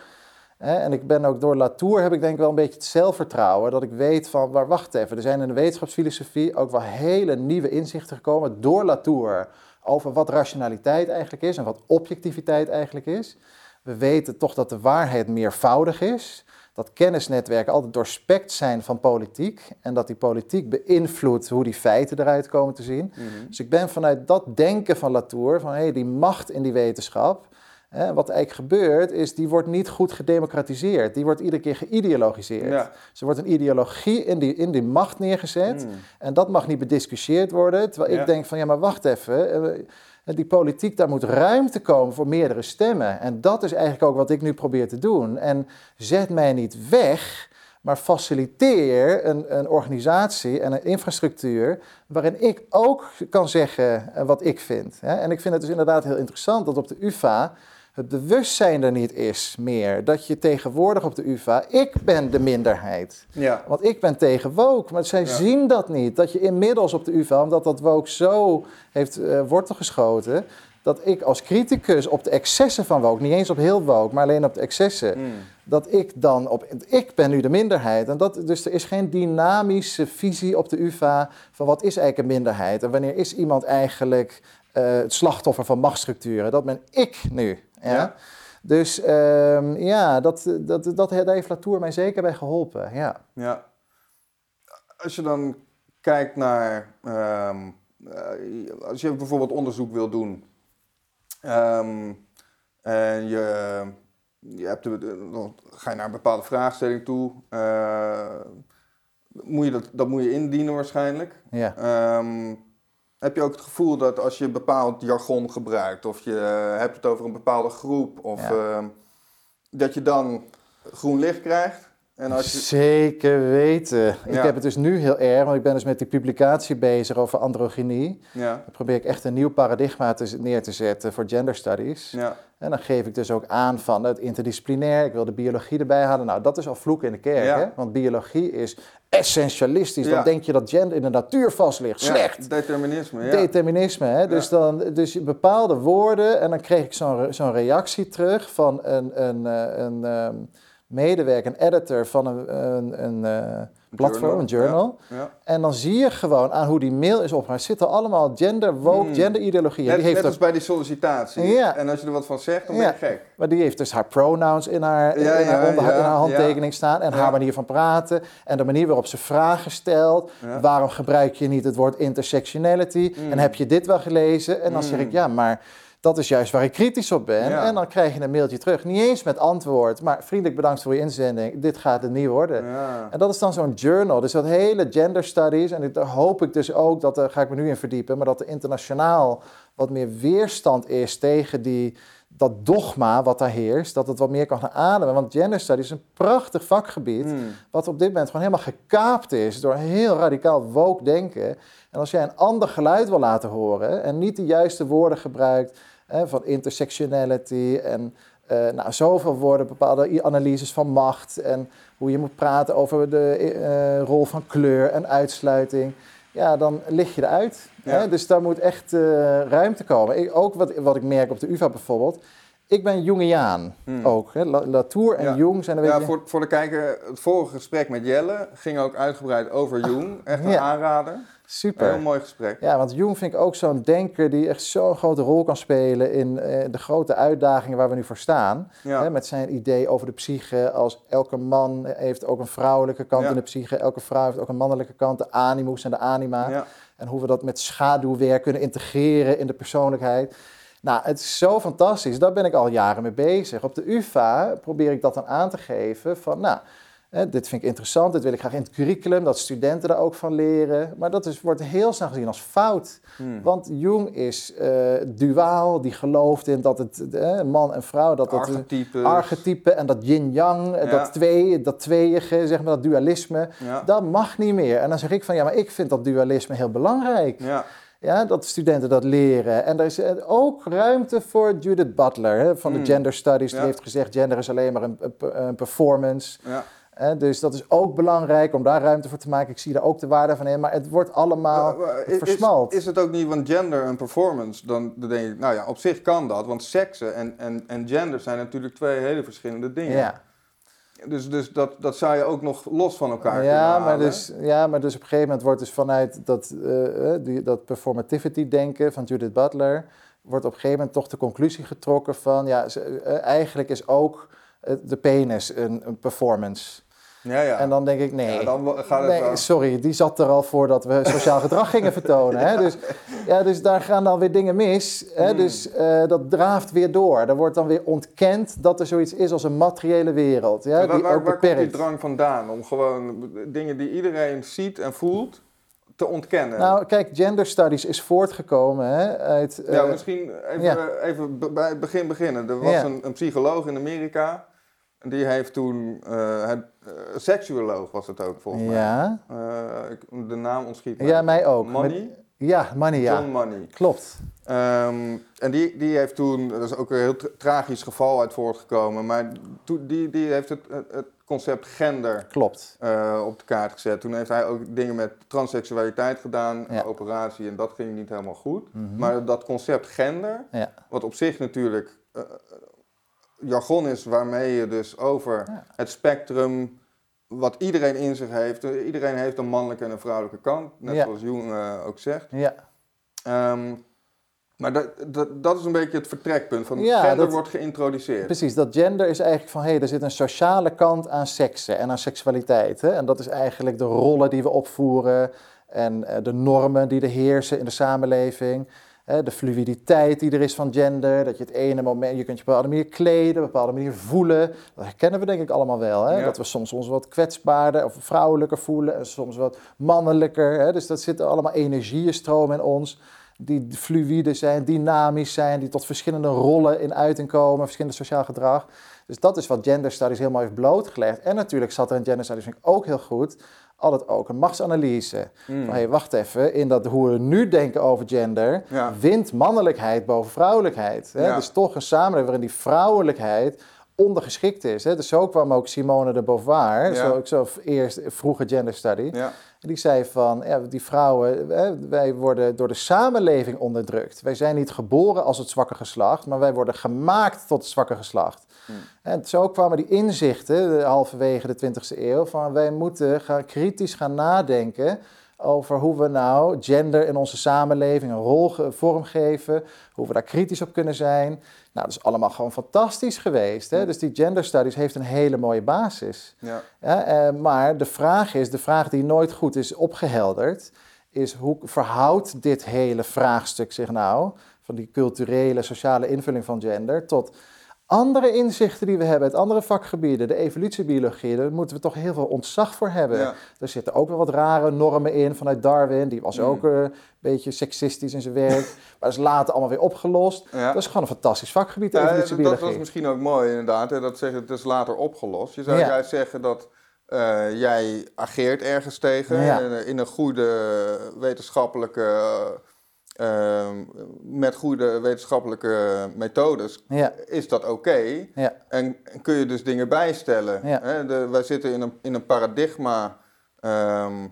Hè, en ik ben ook door Latour heb ik denk ik wel een beetje het zelfvertrouwen dat ik weet van, maar wacht even, er zijn in de wetenschapsfilosofie ook wel hele nieuwe inzichten gekomen door Latour over wat rationaliteit eigenlijk is en wat objectiviteit eigenlijk is. We weten toch dat de waarheid meervoudig is. dat kennisnetwerken altijd doorspekt zijn van politiek. En dat die politiek beïnvloedt hoe die feiten eruit komen te zien. Mhm. Dus ik ben vanuit dat denken van Latour, van hey, die macht in die wetenschap. Hè, wat eigenlijk gebeurt, is die wordt niet goed gedemocratiseerd. Die wordt iedere keer geïdeologiseerd. Ja. Ze wordt een ideologie in die, in die macht neergezet. Mm. En dat mag niet bediscussieerd worden. Terwijl Ja. ik denk van, ja, maar wacht even. eh, Die politiek, daar moet ruimte komen voor meerdere stemmen. En dat is eigenlijk ook wat ik nu probeer te doen. En zet mij niet weg, maar faciliteer een, een organisatie en een infrastructuur... waarin ik ook kan zeggen eh, wat ik vind. En ik vind het dus inderdaad heel interessant dat op de UvA het bewustzijn er niet is meer. Dat je tegenwoordig op de UvA, ik ben de minderheid. Ja. Want ik ben tegen woke, maar zij Ja. zien dat niet. Dat je inmiddels op de UvA, omdat dat woke zo heeft eh, wortel geschoten... dat ik als criticus op de excessen van woke, niet eens op heel woke, maar alleen op de excessen... Mm. dat ik dan op... Ik ben nu de minderheid. En dat, dus er is geen dynamische visie op de UvA van wat is eigenlijk een minderheid... en wanneer is iemand eigenlijk eh, het slachtoffer van machtsstructuren. Dat ben ik nu. Ja? Ja. Dus ehm, ja, dat, dat, dat, daar heeft Latour mij zeker bij geholpen. Ja. Ja. Als je dan kijkt naar, ehm, eh, als je bijvoorbeeld onderzoek wil doen ehm, en je, je hebt de, dan ga je naar een bepaalde vraagstelling toe, eh, moet je dat, dat moet je indienen waarschijnlijk. Ja. Heb je ook het gevoel dat als je bepaald jargon gebruikt, of je eh, hebt het over een bepaalde groep, of Ja. ehm, dat je dan groen licht krijgt? En als je, Zeker weten. Ik heb het dus nu heel erg, want ik ben dus met die publicatie bezig over androgynie. ja, Dan probeer ik echt een nieuw paradigma te, neer te zetten voor gender studies. ja, En dan geef ik dus ook aan van het interdisciplinair, ik wil de biologie erbij halen. Nou, dat is al vloek in de kerk, hè? want biologie is essentialistisch. Ja. Dan denk je dat gender in de natuur vast ligt. Slecht. Ja, determinisme, ja. Determinisme, hè? Dus, dan, dus bepaalde woorden en dan kreeg ik zo'n zo'n reactie terug van een, een, eh, een, ehm, medewerker, een editor van een, een, een eh, platform, een journal. Ja. En dan zie je gewoon aan hoe die mail is opgebouwd. zitten allemaal gender, woke, Hmm. genderideologieën. Net, Die heeft net ook- als bij die sollicitatie. Ja. En als je er wat van zegt, dan ben je gek. Maar die heeft dus haar pronouns in haar, in haar, onder, in handtekening staan. En haar manier van praten. En de manier waarop ze vragen stelt. Waarom gebruik je niet het woord intersectionality? En heb je dit wel gelezen? En dan zeg Mm. ik, ja, maar dat is juist waar ik kritisch op ben. Ja. En dan krijg je een mailtje terug. Niet eens met antwoord, maar vriendelijk bedankt voor je inzending. Dit gaat het niet worden. Ja. En dat is dan zo'n journal. Dus dat hele gender studies. En daar hoop ik dus ook, dat daar ga ik me nu in verdiepen, maar dat er internationaal wat meer weerstand is tegen die, dat dogma wat daar heerst. Dat het wat meer kan gaan ademen. Want gender studies is een prachtig vakgebied. Hmm. Wat op dit moment gewoon helemaal gekaapt is door heel radicaal woke denken. En als jij een ander geluid wil laten horen en niet de juiste woorden gebruikt hè, van intersectionality en eh, nou, zoveel woorden, bepaalde analyses van macht en hoe je moet praten over de eh, rol van kleur en uitsluiting. Ja, dan lig je eruit. Ja. Hè? Dus daar moet echt eh, ruimte komen. Ik, ook wat, wat ik merk op de UvA bijvoorbeeld. Ik ben Jungiaan Hmm. ook. Hè? La- Latour en Ja. Jung zijn een Ja, beetje... voor, voor de kijker, het vorige gesprek met Jelle ging ook uitgebreid over Jung. Echt een Ja. aanrader. Super. Heel mooi gesprek. Ja, want Jung vind ik ook zo'n denker die echt zo'n grote rol kan spelen in eh, de grote uitdagingen waar we nu voor staan. Ja. Hè, met zijn idee over de psyche als elke man heeft ook een vrouwelijke kant Ja. in de psyche, elke vrouw heeft ook een mannelijke kant, de animus en de anima. Ja. En hoe we dat met schaduwwerk kunnen integreren in de persoonlijkheid. Nou, het is zo fantastisch. Daar ben ik al jaren mee bezig. Op de UvA probeer ik dat dan aan te geven van, nou, hè, dit vind ik interessant, dit wil ik graag in het curriculum, dat studenten daar ook van leren. Maar dat is, wordt heel snel gezien als fout. Hmm. Want Jung is eh, duaal, die gelooft in dat het eh, man en vrouw, dat dat Archetypes. archetype en dat yin-yang, eh, Ja. dat twee, dat tweeënige, zeg maar, dat dualisme, Ja. dat mag niet meer. En dan zeg ik van, ja, maar ik vind dat dualisme heel belangrijk. Ja. Ja, dat studenten dat leren. En er is eh, ook ruimte voor Judith Butler hè, van de Mm. Gender Studies. Die Ja. heeft gezegd, gender is alleen maar een, een- een performance. Ja. Hè, dus dat is ook belangrijk om daar ruimte voor te maken. Ik zie daar ook de waarde van in. Maar het wordt allemaal, het is- versmalt. Is, het ook niet van gender en performance? Dan, dan denk ik, nou ja, op zich kan dat. Want seksen en, en, en gender zijn natuurlijk twee hele verschillende dingen. ja. Dus, dus dat, dat zou je ook nog los van elkaar kunnen Ja, halen. maar dus, ja, maar dus op een gegeven moment wordt dus vanuit dat, eh, eh, die, dat performativity denken van Judith Butler... wordt op een gegeven moment toch de conclusie getrokken van... ja, ze- eh, eigenlijk is ook de penis een, een performance. Ja, ja. En dan denk ik, nee, Ja, dan gaat het nee wel- sorry, die zat er al voordat we sociaal gedrag gingen vertonen. Hè? Dus, ja, dus daar gaan dan weer dingen mis. Hè? Hmm. Dus eh, dat draaft weer door. Er wordt dan weer ontkend dat er zoiets is als een materiële wereld. Ja, waar, die waar, ook waar komt die drang vandaan om gewoon dingen die iedereen ziet en voelt te ontkennen? Nou, kijk, gender studies is voortgekomen hè, uit... ja, eh, misschien even, ja. even bij het begin beginnen. Er was Ja. een, een psycholoog in Amerika. en Die heeft toen, het, eh, seksuoloog was het ook volgens mij. ja. Eh, ik- de naam ontschiet ja, mij ook. Money? Met- ja, money, ja. John Money. Klopt. Ehm, en die, die heeft toen, dat is ook een heel tra- tragisch geval uit voortgekomen, maar toen, die, die heeft het, het, concept gender Klopt. eh, op de kaart gezet. Toen heeft hij ook dingen met transseksualiteit gedaan, Ja. operatie, en dat ging niet helemaal goed. Mhm. Maar dat concept gender, Ja. wat op zich natuurlijk eh, jargon is waarmee je dus over Ja. het spectrum, wat iedereen in zich heeft. Eh, Iedereen heeft een mannelijke en een vrouwelijke kant, net Ja. zoals Jung eh, ook zegt. Ja. Ehm, maar dat, dat, dat is een beetje het vertrekpunt van Ja, gender dat- wordt geïntroduceerd. Precies, dat gender is eigenlijk van hé, hey, er zit een sociale kant aan seksen en aan seksualiteit. Hè? En dat is eigenlijk de rollen die we opvoeren en eh, de normen die er heersen in de samenleving. Hè? De fluiditeit die er is van gender, dat je het ene moment, je kunt je op een bepaalde manier kleden, op een bepaalde manier voelen. Dat herkennen we denk ik allemaal wel. Hè? Ja. Dat we soms ons wat kwetsbaarder of vrouwelijker voelen en soms wat mannelijker. Hè? Dus dat zitten allemaal energieën stromen in ons die fluïde zijn, dynamisch zijn, die tot verschillende rollen in uiting komen, verschillend sociaal gedrag. Dus dat is wat gender studies helemaal heeft blootgelegd. En natuurlijk zat er in gender studies ook heel goed, altijd ook een machtsanalyse. Hmm. Van, hey, wacht even, in dat hoe we nu denken over gender, Ja. wint mannelijkheid boven vrouwelijkheid. Hè? Ja. Dus toch een samenleving waarin die vrouwelijkheid ondergeschikt is. Hè? Dus zo kwam ook Simone de Beauvoir, Ja. zo, ook zo eerst vroege gender study. En die zei van, ja, die vrouwen, hè, wij worden door de samenleving onderdrukt. Wij zijn niet geboren als het zwakke geslacht, maar wij worden gemaakt tot het zwakke geslacht. En zo kwamen die inzichten, eh, halverwege de 20e eeuw, van wij moeten gaan, kritisch gaan nadenken over hoe we nou gender in onze samenleving een rol ge- vormgeven, hoe we daar kritisch op kunnen zijn. Nou, dat is allemaal gewoon fantastisch geweest. Hè? Dus die gender studies heeft een hele mooie basis. Ja. Ja, eh, maar de vraag is, de vraag die nooit goed is opgehelderd, is hoe verhoudt dit hele vraagstuk zich nou, van die culturele, sociale invulling van gender, tot andere inzichten die we hebben uit andere vakgebieden, de evolutiebiologie, daar moeten we toch heel veel ontzag voor hebben. Ja. Er zitten ook wel wat rare normen in vanuit Darwin, die was Mm. ook eh, een beetje seksistisch in zijn werk, maar is later allemaal weer opgelost. Ja. Dat is gewoon een fantastisch vakgebied, de Ja, dat evolutiebiologie. was misschien ook mooi inderdaad, hè, dat zeggen, het is later opgelost. Je zou juist zeggen dat eh, jij ageert ergens tegen in, in een goede wetenschappelijke, eh, eh, met goede wetenschappelijke methodes Ja, is dat oké. ja, En, kun je dus dingen bijstellen. Ja. Hè? De, wij zitten in een, in een paradigma ehm,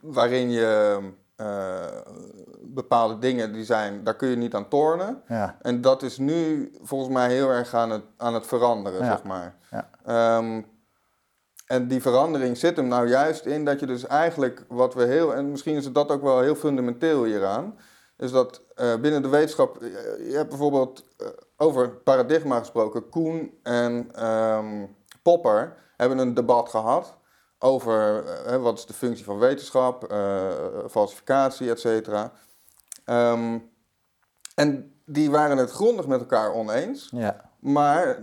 waarin je eh, bepaalde dingen die zijn, daar kun je niet aan tornen. En dat is nu volgens mij heel erg aan het, aan het veranderen, zeg maar. Ja. En die verandering zit hem nou juist in dat je dus eigenlijk wat we heel, en misschien is het dat ook wel heel fundamenteel hieraan, is dat eh, binnen de wetenschap, eh, je hebt bijvoorbeeld eh, over paradigma gesproken, Koen en ehm, Popper hebben een debat gehad over wat is de functie van wetenschap, falsificatie, et cetera. Ehm, en die waren het grondig met elkaar oneens. ja. Maar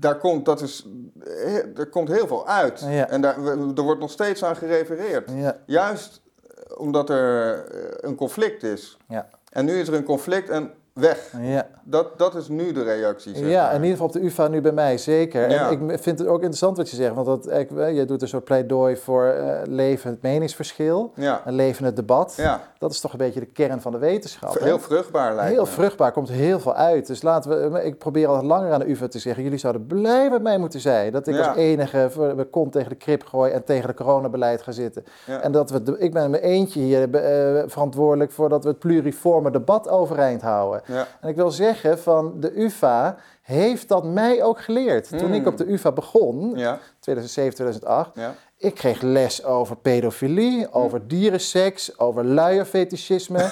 daar komt, dat is, he- er komt heel veel uit. Ja. En daar, er wordt nog steeds aan gerefereerd. ja. Juist eh, omdat er eh, een conflict is. Ja. En nu is er een conflict en weg. ja. Dat, dat is nu de reactie. Zeg Ja, maar. in ieder geval op de UvA nu bij mij, zeker. Ja. En ik vind het ook interessant wat je zegt, want dat, ik, eh, je doet een soort pleidooi voor eh levend meningsverschil, Ja, een levend debat. ja. Dat is toch een beetje de kern van de wetenschap. hè? heel vruchtbaar lijkt Heel me. vruchtbaar, komt heel veel uit. Dus laten we, ik probeer al langer aan de UvA te zeggen, jullie zouden blij met mij moeten zijn. Dat ik Ja. als enige voor mijn kont tegen de krip gooi en tegen de coronabeleid ga zitten. Ja. En dat we, ik ben in mijn eentje hier eh, verantwoordelijk voor dat we het pluriforme debat overeind houden. Ja. En ik wil zeggen, van de UvA heeft dat mij ook geleerd. Toen Hmm. ik op de UvA begon, Ja, 2007, 2008, ja. ik kreeg les over pedofilie, over dierenseks, over luierfetischisme.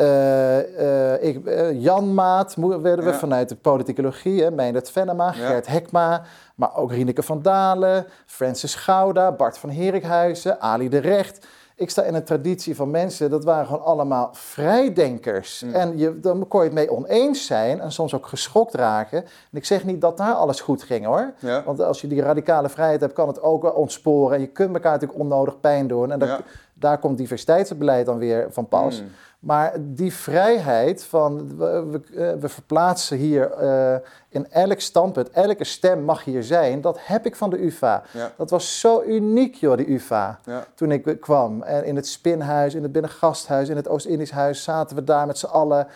Uh, uh, ik, uh, Jan Maat werden we ja. vanuit de politicologie, Meindert Venema, ja. Gert Hekma, maar ook Rieneke van Dalen, Francis Gouda, Bart van Herikhuizen, Ali de Recht. Ik sta in een traditie van mensen, dat waren gewoon allemaal vrijdenkers. Mm. En je, dan kon je het mee oneens zijn en soms ook geschokt raken. En ik zeg niet dat daar alles goed ging hoor. Ja. Want als je die radicale vrijheid hebt, kan het ook wel ontsporen. En je kunt elkaar natuurlijk onnodig pijn doen. En dat, daar komt diversiteitsbeleid dan weer van pas. Mm. Maar die vrijheid van we, we, eh, we verplaatsen hier uh, in elk standpunt, elke stem mag hier zijn, dat heb ik van de UVA. Ja. Dat was zo uniek, joh, die UVA. Ja. Toen ik kwam. En in het Spinhuis, in het Binnengasthuis, in het Oost-Indisch Huis zaten we daar met z'n allen.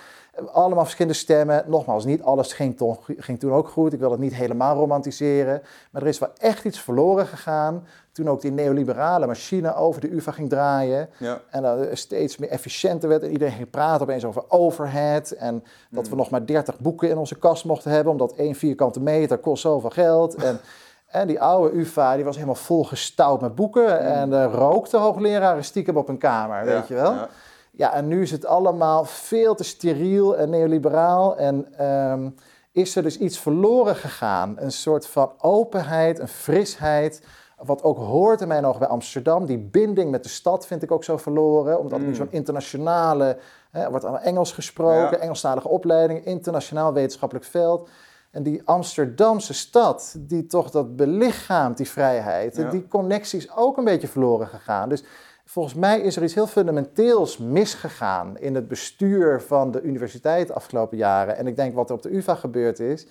Allemaal verschillende stemmen. Nogmaals, niet alles ging, toch, ging toen ook goed. Ik wil het niet helemaal romantiseren. Maar er is wel echt iets verloren gegaan toen ook die neoliberale machine over de UvA ging draaien. Ja. En dat steeds meer efficiënter werd. En iedereen ging praten opeens over overhead. En dat we Mm. nog maar 30 boeken in onze kast mochten hebben. Omdat één vierkante meter kost zoveel geld. En, en die oude UvA die was helemaal volgestouwd met boeken. En er rookte hoogleraren stiekem op een kamer. Ja, weet je wel. ja. Ja, en nu is het allemaal veel te steriel en neoliberaal. En ehm, is er dus iets verloren gegaan. Een soort van openheid, een frisheid. Wat ook hoort in mijn ogen bij Amsterdam. Die binding met de stad vind ik ook zo verloren. Omdat het nu Mm. zo'n internationale... Hè, er wordt allemaal Engels gesproken, Ja. Engelstalige opleiding, internationaal wetenschappelijk veld. En die Amsterdamse stad, die toch dat belichaamt, die vrijheid. Ja. Die connectie is ook een beetje verloren gegaan. Dus volgens mij is er iets heel fundamenteels misgegaan in het bestuur van de universiteit de afgelopen jaren. En ik denk wat er op de UvA gebeurd is,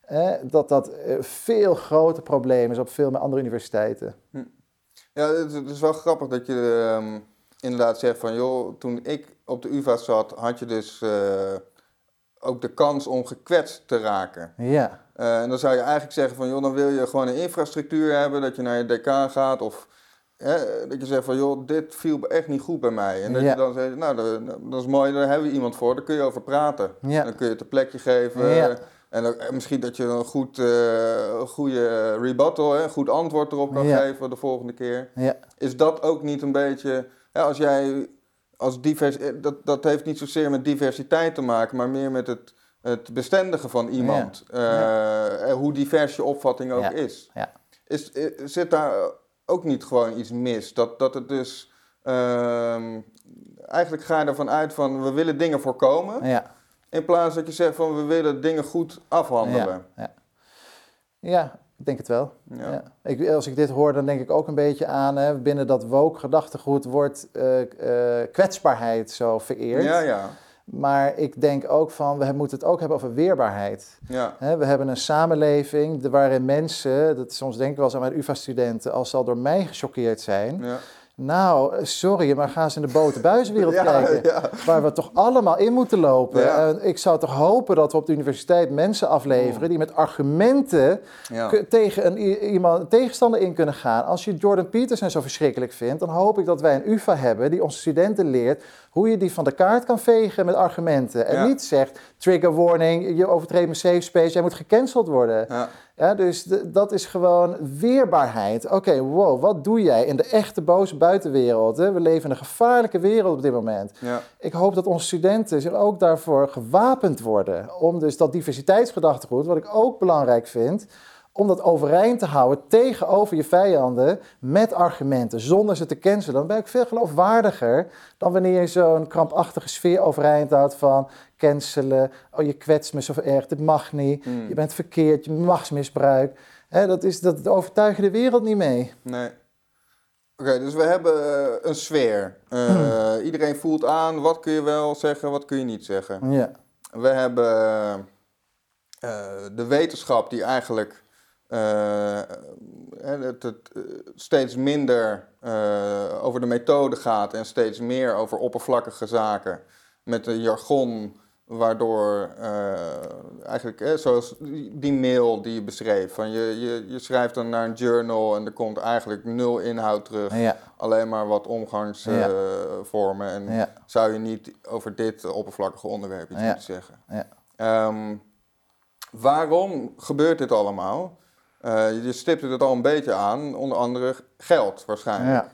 eh, dat dat eh, veel groter probleem is op veel meer andere universiteiten. Ja, het, het is wel grappig dat je ehm, inderdaad zegt van, joh, toen ik op de UvA zat, had je dus eh, ook de kans om gekwetst te raken. Ja, Eh, en dan zou je eigenlijk zeggen van, joh, dan wil je gewoon een infrastructuur hebben, dat je naar je decaan gaat of hè, dat je zegt van, joh, dit viel echt niet goed bij mij. En dat Ja. je dan zegt, nou, dat, is mooi, daar hebben we iemand voor, daar kun je over praten. Ja. Dan kun je het een plekje geven. Ja. En dan, en misschien dat je een goed, eh, goede rebuttal, hè, een goed antwoord erop kan geven de volgende keer. ja, Is dat ook niet een beetje, als jij als divers, eh, dat, dat heeft niet zozeer met diversiteit te maken, maar meer met het, het bestendigen van iemand. Eh, hoe divers je opvatting ook is. Ja. is. eh, Zit daar ook niet gewoon iets mis? Dat, dat het dus, ehm, eigenlijk ga je ervan uit van, we willen dingen voorkomen. ja. In plaats dat je zegt van, we willen dingen goed afhandelen. Ja, ja. ja, ik denk het wel. Ja. Ja. Ik, als ik dit hoor, dan denk ik ook een beetje aan, hè, binnen dat woke gedachtegoed wordt eh, eh, kwetsbaarheid zo vereerd. Ja, ja. Maar ik denk ook van, we moeten het ook hebben over weerbaarheid. ja. We hebben een samenleving waarin mensen, dat soms denk ik wel eens aan mijn UvA-studenten, als ze al door mij gechoqueerd zijn. Ja. Nou, sorry, maar gaan ze in de boterbuizenwereld Ja, kijken. ja. Waar we toch allemaal in moeten lopen. Ja. En ik zou toch hopen dat we op de universiteit mensen afleveren die met argumenten tegen een, iemand, een tegenstander in kunnen gaan. Als je Jordan Peterson zo verschrikkelijk vindt, dan hoop ik dat wij een UvA hebben die onze studenten leert hoe je die van de kaart kan vegen met argumenten. En niet zegt, trigger warning, je overtreedt mijn safe space, jij moet gecanceld worden. Ja. Dus de- dat is gewoon weerbaarheid. Oké, wow, wat doe jij in de echte boze buitenwereld? Hè? We leven in een gevaarlijke wereld op dit moment. Ja. Ik hoop dat onze studenten zich ook daarvoor gewapend worden. Om dus dat diversiteitsgedachtegoed, wat ik ook belangrijk vind, om dat overeind te houden tegenover je vijanden met argumenten, zonder ze te cancelen. Dan ben ik veel geloofwaardiger dan wanneer je zo'n krampachtige sfeer overeind houdt van cancelen. Oh, je kwetst me zo erg, dit mag niet. Hmm. Je bent verkeerd, je machtsmisbruik. Hè, dat, is, dat overtuigen de wereld niet mee. Nee. Oké, dus we hebben eh, een sfeer. Eh, Iedereen voelt aan, wat kun je wel zeggen, wat kun je niet zeggen. Ja, We hebben eh, de wetenschap die eigenlijk het, het, steeds minder over de methode gaat en steeds meer over oppervlakkige zaken. Met een jargon waardoor eh, eigenlijk, eh, zoals die mail die je beschreef, van je, je, je schrijft dan naar een journal en er komt eigenlijk nul inhoud terug. ja, Alleen maar wat omgangsvormen. en ja. zou je niet over dit oppervlakkige onderwerp iets moeten zeggen. Ja. Ehm, waarom gebeurt dit allemaal? Eh, je stipte het al een beetje aan, onder andere geld waarschijnlijk.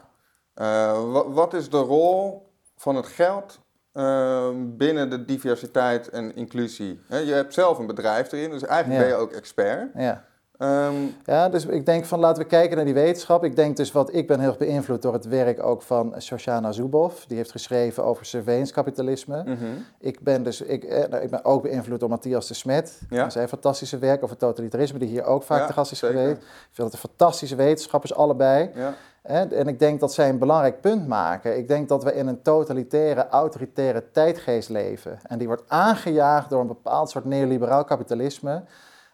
wat is de rol van het geld ehm, binnen de diversiteit en inclusie? Hè, je hebt zelf een bedrijf erin, dus eigenlijk Ja. ben je ook expert. Ja. Ehm, ja, dus ik denk van laten we kijken naar die wetenschap. Ik denk dus wat ik ben heel erg beïnvloed door het werk ook van Shoshana Zuboff. Die heeft geschreven over surveillance kapitalisme. mhm. Ik ben dus ik, eh, nou, ik ben ook beïnvloed door Matthias de Smet. Ja. Zijn fantastische werk over totalitarisme, die hier ook vaak Ja, te gast is zeker. geweest. Ik vind dat de fantastische wetenschappers allebei. Ja. En ik denk dat zij een belangrijk punt maken. Ik denk dat we in een totalitaire, autoritaire tijdgeest leven. En die wordt aangejaagd door een bepaald soort neoliberaal kapitalisme.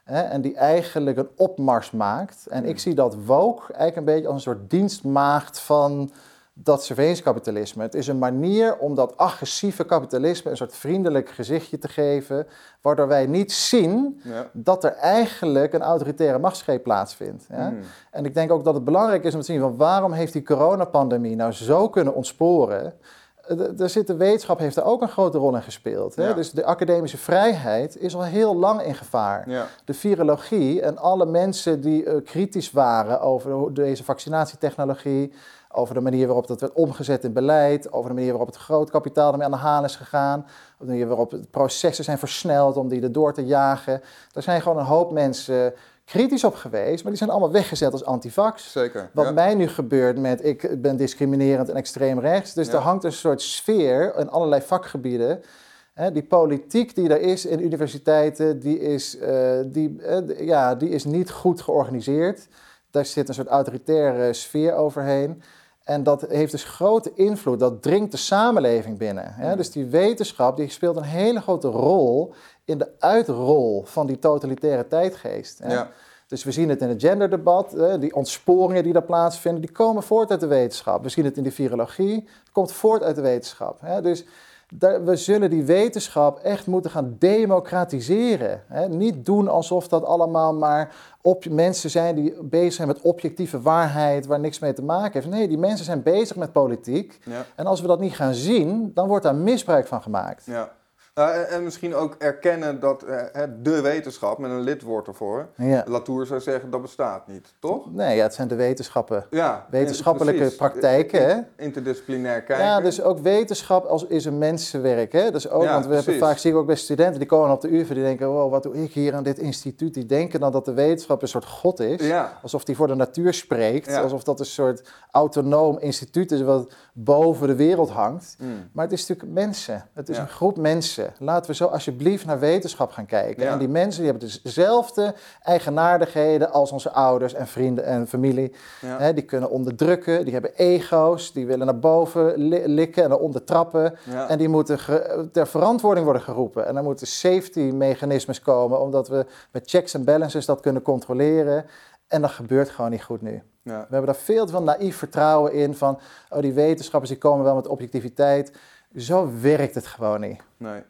En die eigenlijk een opmars maakt. En ik zie dat woke eigenlijk een beetje als een soort dienstmaagd van dat surveillance kapitalisme. Het is een manier om dat agressieve kapitalisme een soort vriendelijk gezichtje te geven. Waardoor wij niet zien Ja. dat er eigenlijk een autoritaire machtsgreep plaatsvindt. Ja? Mm. En ik denk ook dat het belangrijk is om te zien van waarom heeft die coronapandemie nou zo kunnen ontsporen. Eh, de- De zit, de wetenschap heeft er ook een grote rol in gespeeld. Hè? Ja. Dus de academische vrijheid is al heel lang in gevaar. Ja. De virologie en alle mensen die eh, kritisch waren over deze vaccinatietechnologie, over de manier waarop dat werd omgezet in beleid, over de manier waarop het groot kapitaal ermee aan de haan is gegaan, op de manier waarop processen zijn versneld om die erdoor te jagen. Daar zijn gewoon een hoop mensen kritisch op geweest, maar die zijn allemaal weggezet als antivax. Zeker. Wat ja. mij nu gebeurt met ik ben discriminerend en extreem rechts. Dus Ja. er hangt een soort sfeer in allerlei vakgebieden. Hè, die politiek die er is in universiteiten, die is, eh, die, eh, ja, die is niet goed georganiseerd. Daar zit een soort autoritaire sfeer overheen. En dat heeft dus grote invloed. Dat dringt de samenleving binnen. Hè? Mm. Dus die wetenschap die speelt een hele grote rol in de uitrol van die totalitaire tijdgeest. Hè? Ja. Dus we zien het in het genderdebat, hè, die ontsporingen die daar plaatsvinden, die komen voort uit de wetenschap. We zien het in de virologie, het komt voort uit de wetenschap. Hè. Dus we zullen die wetenschap echt moeten gaan democratiseren. Niet doen alsof dat allemaal maar op, mensen zijn die bezig zijn met objectieve waarheid, waar niks mee te maken heeft. Nee, die mensen zijn bezig met politiek. Ja. En als we dat niet gaan zien, dan wordt daar misbruik van gemaakt. Ja. Nou, en, en misschien ook erkennen dat eh, de wetenschap, met een lidwoord ervoor, Ja. Latour zou zeggen dat bestaat niet, toch? Nee, ja, het zijn de wetenschappen. Ja. Wetenschappelijke precies. praktijken, hè? Interdisciplinair kijken. Ja, dus ook wetenschap als is een mensenwerk. Hè? Dus ook, Ja, want we hebben vaak zie ik ook bij studenten die komen op de UvA die denken, wow, wat doe ik hier aan dit instituut? Die denken dan dat de wetenschap een soort god is. Ja. Alsof die voor de natuur spreekt. Alsof dat een soort autonoom instituut is wat boven de wereld hangt. Mm. Maar het is natuurlijk mensen. Het is een groep mensen. Laten we zo alsjeblieft naar wetenschap gaan kijken. Ja. En die mensen die hebben dezelfde eigenaardigheden als onze ouders en vrienden en familie. Ja. Die kunnen onderdrukken, die hebben ego's, die willen naar boven li- likken en naar onder trappen. Ja. En die moeten ter verantwoording worden geroepen. En dan moeten safety mechanismes komen, omdat we met checks en balances dat kunnen controleren. En dat gebeurt gewoon niet goed nu. Ja. We hebben daar veel te veel naïef vertrouwen in van, oh die wetenschappers die komen wel met objectiviteit. Zo werkt het gewoon niet. Nee.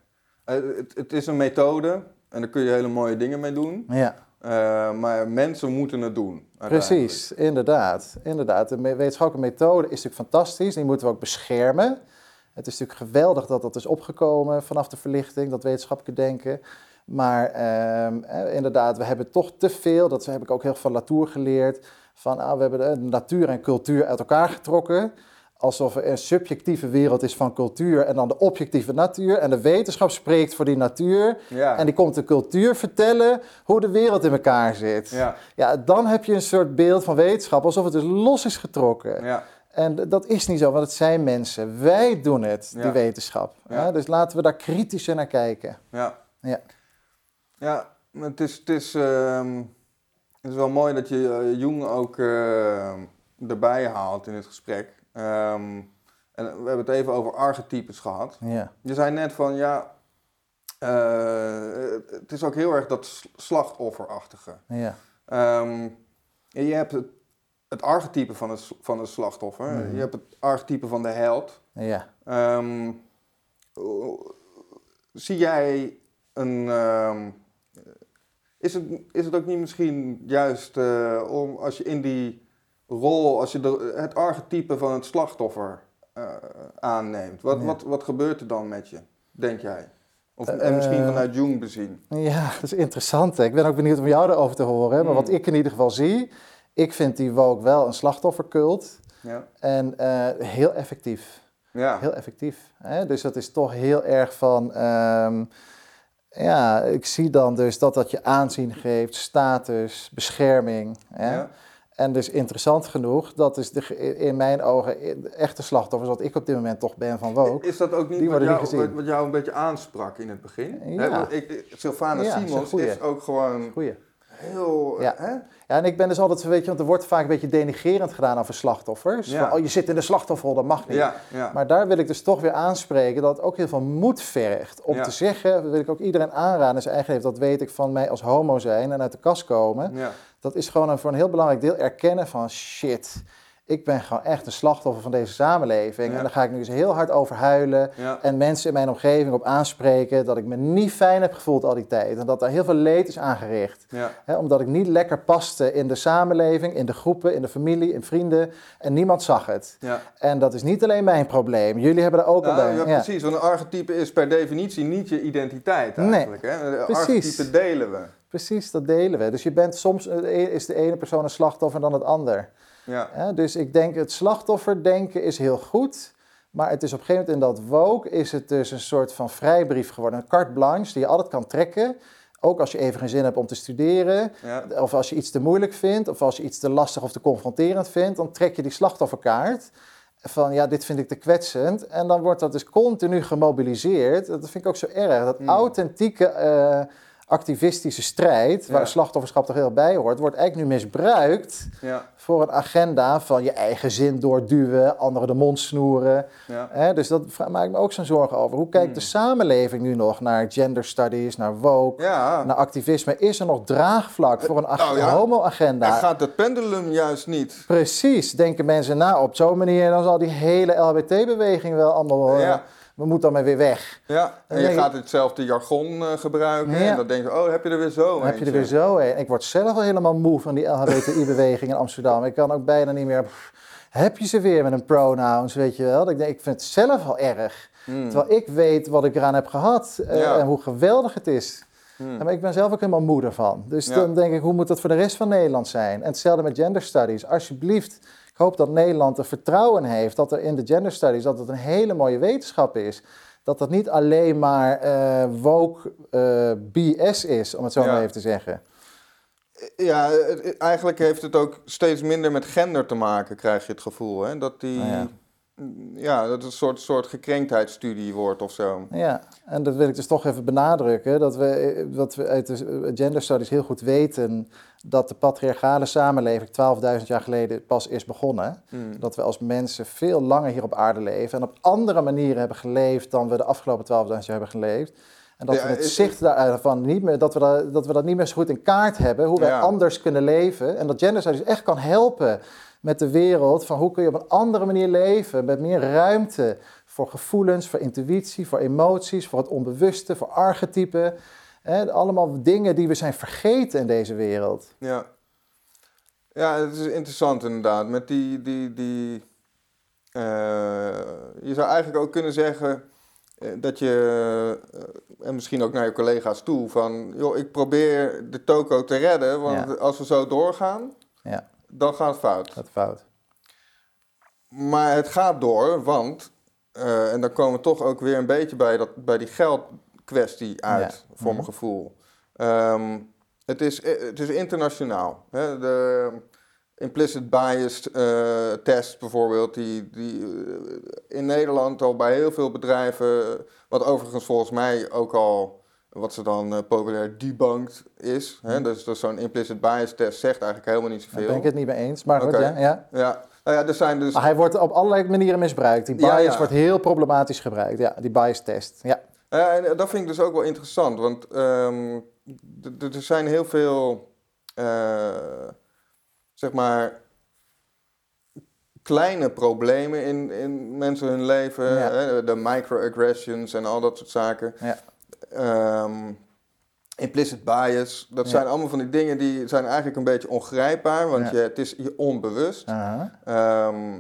Eh, het, het is een methode en daar kun je hele mooie dingen mee doen. Ja, Eh, maar mensen moeten het doen. precies, inderdaad. inderdaad. De wetenschappelijke methode is natuurlijk fantastisch, die moeten we ook beschermen. Het is natuurlijk geweldig dat dat is opgekomen vanaf de verlichting, dat wetenschappelijke denken. Maar ehm, eh, inderdaad, we hebben toch te veel, dat heb ik ook heel veel van Latour geleerd, van ah, we hebben de natuur en cultuur uit elkaar getrokken. Alsof er een subjectieve wereld is van cultuur en dan de objectieve natuur. En de wetenschap spreekt voor die natuur. Ja. En die komt de cultuur vertellen hoe de wereld in elkaar zit. Ja. Ja, dan heb je een soort beeld van wetenschap, alsof het dus los is getrokken. Ja. En dat is niet zo, want het zijn mensen. Wij doen het, die Ja. wetenschap. Ja. Dus laten we daar kritischer naar kijken. Ja. Ja. Ja, het is, het is, ehm, het is wel mooi dat je eh, Jung ook eh, erbij haalt in het gesprek. Ehm, en we hebben het even over archetypes gehad. Ja, Je zei net van ja, eh, het is ook heel erg dat slachtofferachtige. ja, Ehm, je hebt het, het archetype van het, van het slachtoffer, Mhm. je hebt het archetype van de held. ja. Ehm, zie jij een. is, het, is het ook niet misschien juist eh, om als je in die rol, als je de, het archetype van het slachtoffer eh, aanneemt, wat, Ja. wat, wat gebeurt er dan met je, denk jij? Of, en Eh, misschien vanuit Jung bezien. Ja, dat is interessant. hè. Ik ben ook benieuwd om jou erover te horen. Maar wat Hmm. ik in ieder geval zie, ik vind die woke wel een slachtoffercult. Ja. En eh, heel effectief. Ja. Heel effectief. Hè? Dus dat is toch heel erg van. ehm, ja, ik zie dan dus dat dat je aanzien geeft, status, bescherming. Hè? Ja. En dus interessant genoeg, dat is de, in mijn ogen de echte slachtoffers, wat ik op dit moment toch ben van woke. Is dat ook niet wat jou, niet wat, jou een beetje aansprak in het begin? Ja. Want ik, Sylvana Ja, Simons is ook gewoon Goeie. heel... Ja. Hè? Ja, en ik ben dus altijd, weet je, want er wordt vaak een beetje denigerend gedaan over slachtoffers. Ja. Van, oh, je zit in de slachtofferrol, dat mag niet. Ja, ja. Maar daar wil ik dus toch weer aanspreken dat het ook heel veel moed vergt. Om te zeggen, dat wil ik ook iedereen aanraden in zijn eigen leven, dat weet ik van mij als homo zijn en uit de kast komen. Dat is gewoon een, voor een heel belangrijk deel erkennen van shit, ik ben gewoon echt een slachtoffer van deze samenleving. Ja. En daar ga ik nu eens heel hard over huilen. Ja. En mensen in mijn omgeving op aanspreken dat ik me niet fijn heb gevoeld al die tijd. En dat daar heel veel leed is aangericht. Ja. Hè, omdat ik niet lekker paste in de samenleving, in de groepen, in de familie, in vrienden. En niemand zag het. En dat is niet alleen mijn probleem. Jullie hebben er ook Nou, bij. ja, precies, want een archetype is per definitie niet je identiteit Nee, eigenlijk. Hè? De precies. archetype delen we. Precies, dat delen we. Dus je bent soms, eh, is de ene persoon een slachtoffer dan het ander. Ja. Dus ik denk, het slachtofferdenken is heel goed. Maar het is op een gegeven moment in dat woke, is het dus een soort van vrijbrief geworden. Een carte blanche die je altijd kan trekken. Ook als je even geen zin hebt om te studeren. Ja. Of als je iets te moeilijk vindt. Of als je iets te lastig of te confronterend vindt. Dan trek je die slachtofferkaart. Van ja, dit vind ik te kwetsend. En dan wordt dat dus continu gemobiliseerd. Dat vind ik ook zo erg. Dat Hmm. authentieke eh, activistische strijd, waar Ja. slachtofferschap toch heel bij hoort, wordt eigenlijk nu misbruikt Ja. voor een agenda van je eigen zin doorduwen, anderen de mond snoeren. Ja. Hè, dus dat vra- maak ik me ook zo'n zorgen over. Hoe kijkt Hmm. de samenleving nu nog naar gender studies, naar woke, naar activisme? Is er nog draagvlak voor een ag- nou ja. homo-agenda? En gaat het pendulum juist niet? Precies, denken mensen nou op zo'n manier, dan zal die hele LHBT-beweging wel allemaal, eh, Ja. We moeten dan maar weer weg. Ja, en je ik- gaat hetzelfde jargon eh, gebruiken. Ja. En dan denk je, oh, heb je er weer zo heb je er weer zo een. Ik word zelf al helemaal moe van die LHBTI-beweging in Amsterdam. Ik kan ook bijna niet meer. pff, heb je ze weer met een pronouns, weet je wel? Ik, denk, ik vind het zelf al erg. Hmm. Terwijl ik weet wat ik eraan heb gehad eh, Ja. en hoe geweldig het is. Hmm. Maar ik ben zelf ook helemaal moe ervan. Dus Ja. dan denk ik, hoe moet dat voor de rest van Nederland zijn? En hetzelfde met gender studies. Alsjeblieft, ik hoop dat Nederland er vertrouwen heeft dat er in de gender studies dat het een hele mooie wetenschap is. Dat dat niet alleen maar eh woke eh, BS is, om het zo Ja. maar even te zeggen. Ja, het- eigenlijk heeft het ook steeds minder met gender te maken, krijg je het gevoel. Hè? Dat, die, Nou ja. Ja. dat het een soort, soort gekrenktheidsstudie wordt of zo. Ja, en dat wil ik dus toch even benadrukken, dat we, dat we uit de gender studies heel goed weten dat de patriarchale samenleving 12.000 jaar geleden pas is begonnen. Hmm. Dat we als mensen veel langer hier op aarde leven en op andere manieren hebben geleefd dan we de afgelopen 12.000 jaar hebben geleefd. En dat Ja, we het is- zicht daarvan niet meer, dat we dat, dat we dat niet meer zo goed in kaart hebben, hoe wij Ja. anders kunnen leven. En dat gender studies echt kan helpen met de wereld van hoe kun je op een andere manier leven, met meer ruimte voor gevoelens, voor intuïtie, voor emoties, voor het onbewuste, voor archetypen. Hè, allemaal dingen die we zijn vergeten in deze wereld. Ja. ja, het is interessant inderdaad. Met die, die, die eh, je zou eigenlijk ook kunnen zeggen eh, dat je, eh, en misschien ook naar je collega's toe, van joh, ik probeer de toko te redden, want Ja. als we zo doorgaan, Ja, dan gaat het fout. dat fout. Maar het gaat door, want, eh, en dan komen we toch ook weer een beetje bij, dat, bij die geldkwestie uit, Ja. voor mijn gevoel. Ehm, het, is, eh, het is internationaal. Hè? De implicit bias eh, test bijvoorbeeld, die, die in Nederland al bij heel veel bedrijven, wat overigens volgens mij ook al, wat ze dan eh, populair debunked is. Hè? Dus, dus zo'n implicit bias test zegt eigenlijk helemaal niet Daar zoveel. ben ik het niet mee eens. Maar goed, ja, ja. Ja, nou ja, er zijn dus... Maar hij wordt op allerlei manieren misbruikt. Die bias Ja, ja. wordt heel problematisch gebruikt. Ja, die bias test. Ja, Ja, en dat vind ik dus ook wel interessant, want ehm, er zijn heel veel, eh, zeg maar, kleine problemen in, in mensen hun leven, hè, de microaggressions en al dat soort zaken. Ehm, implicit bias, dat Ja. zijn allemaal van die dingen die zijn eigenlijk een beetje ongrijpbaar, want Ja. je, het is je onbewust. Ehm,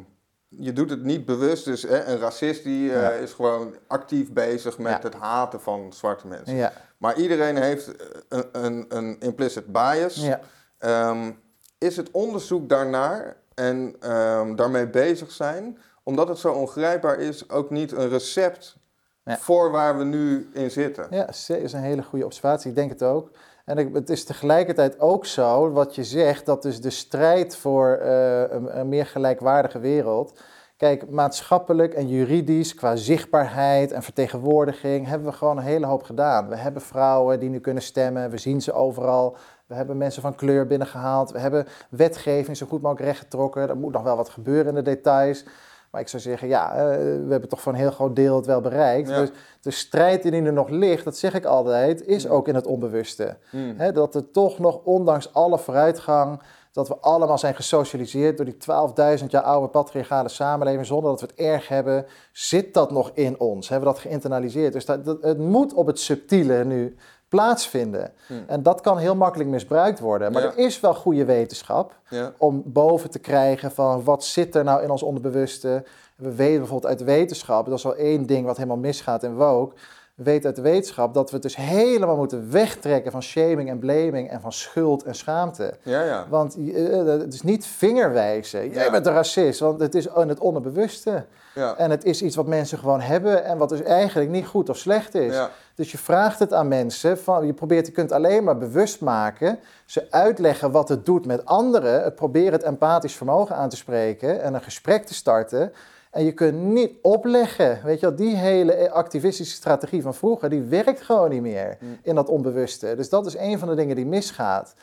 je doet het niet bewust, dus hè, een racist die eh, is gewoon actief bezig met het haten van zwarte mensen. Maar iedereen heeft een, een, een implicit bias. Ehm, is het onderzoek daarnaar en daarmee bezig zijn omdat het zo ongrijpbaar is, ook niet een recept Ja. voor waar we nu in zitten. Ja, dat is een hele goede observatie. Ik denk het ook. En het is tegelijkertijd ook zo, wat je zegt, dat dus de strijd voor eh, een, een meer gelijkwaardige wereld. Kijk, maatschappelijk en juridisch, qua zichtbaarheid en vertegenwoordiging, hebben we gewoon een hele hoop gedaan. We hebben vrouwen die nu kunnen stemmen, we zien ze overal. We hebben mensen van kleur binnengehaald. We hebben wetgeving zo goed mogelijk rechtgetrokken. Er moet nog wel wat gebeuren in de details. Maar ik zou zeggen, ja, eh, we hebben toch voor een heel groot deel het wel bereikt. Ja. Dus de strijd die er nog ligt, dat zeg ik altijd, is ook in het onbewuste. Hè, dat er toch nog, ondanks alle vooruitgang, dat we allemaal zijn gesocialiseerd door die 12.000 jaar oude patriarchale samenleving, zonder dat we het erg hebben, zit dat nog in ons. Hebben we dat geïnternaliseerd. Dus dat, dat- het moet op het subtiele nu plaatsvinden. Hmm. En dat kan heel makkelijk misbruikt worden. Maar Ja. er is wel goede wetenschap Ja. om boven te krijgen van wat zit er nou in ons onderbewuste. We weten bijvoorbeeld uit wetenschap, dat is wel één ding wat helemaal misgaat in woke. We weten uit de wetenschap dat we het dus helemaal moeten wegtrekken van shaming en blaming en van schuld en schaamte. Ja, ja. Want eh, eh, het is niet vingerwijzen. Jij Ja. bent een racist, want het is in het onderbewuste. ja. En het is iets wat mensen gewoon hebben en wat dus eigenlijk niet goed of slecht is. ja. Dus je vraagt het aan mensen, van, je, probeert, je kunt alleen maar bewust maken, ze uitleggen wat het doet met anderen, het proberen het empathisch vermogen aan te spreken en een gesprek te starten. En je kunt niet opleggen, weet je wel, die hele activistische strategie van vroeger, die werkt gewoon niet meer Mm. in dat onbewuste. Dus dat is een van de dingen die misgaat.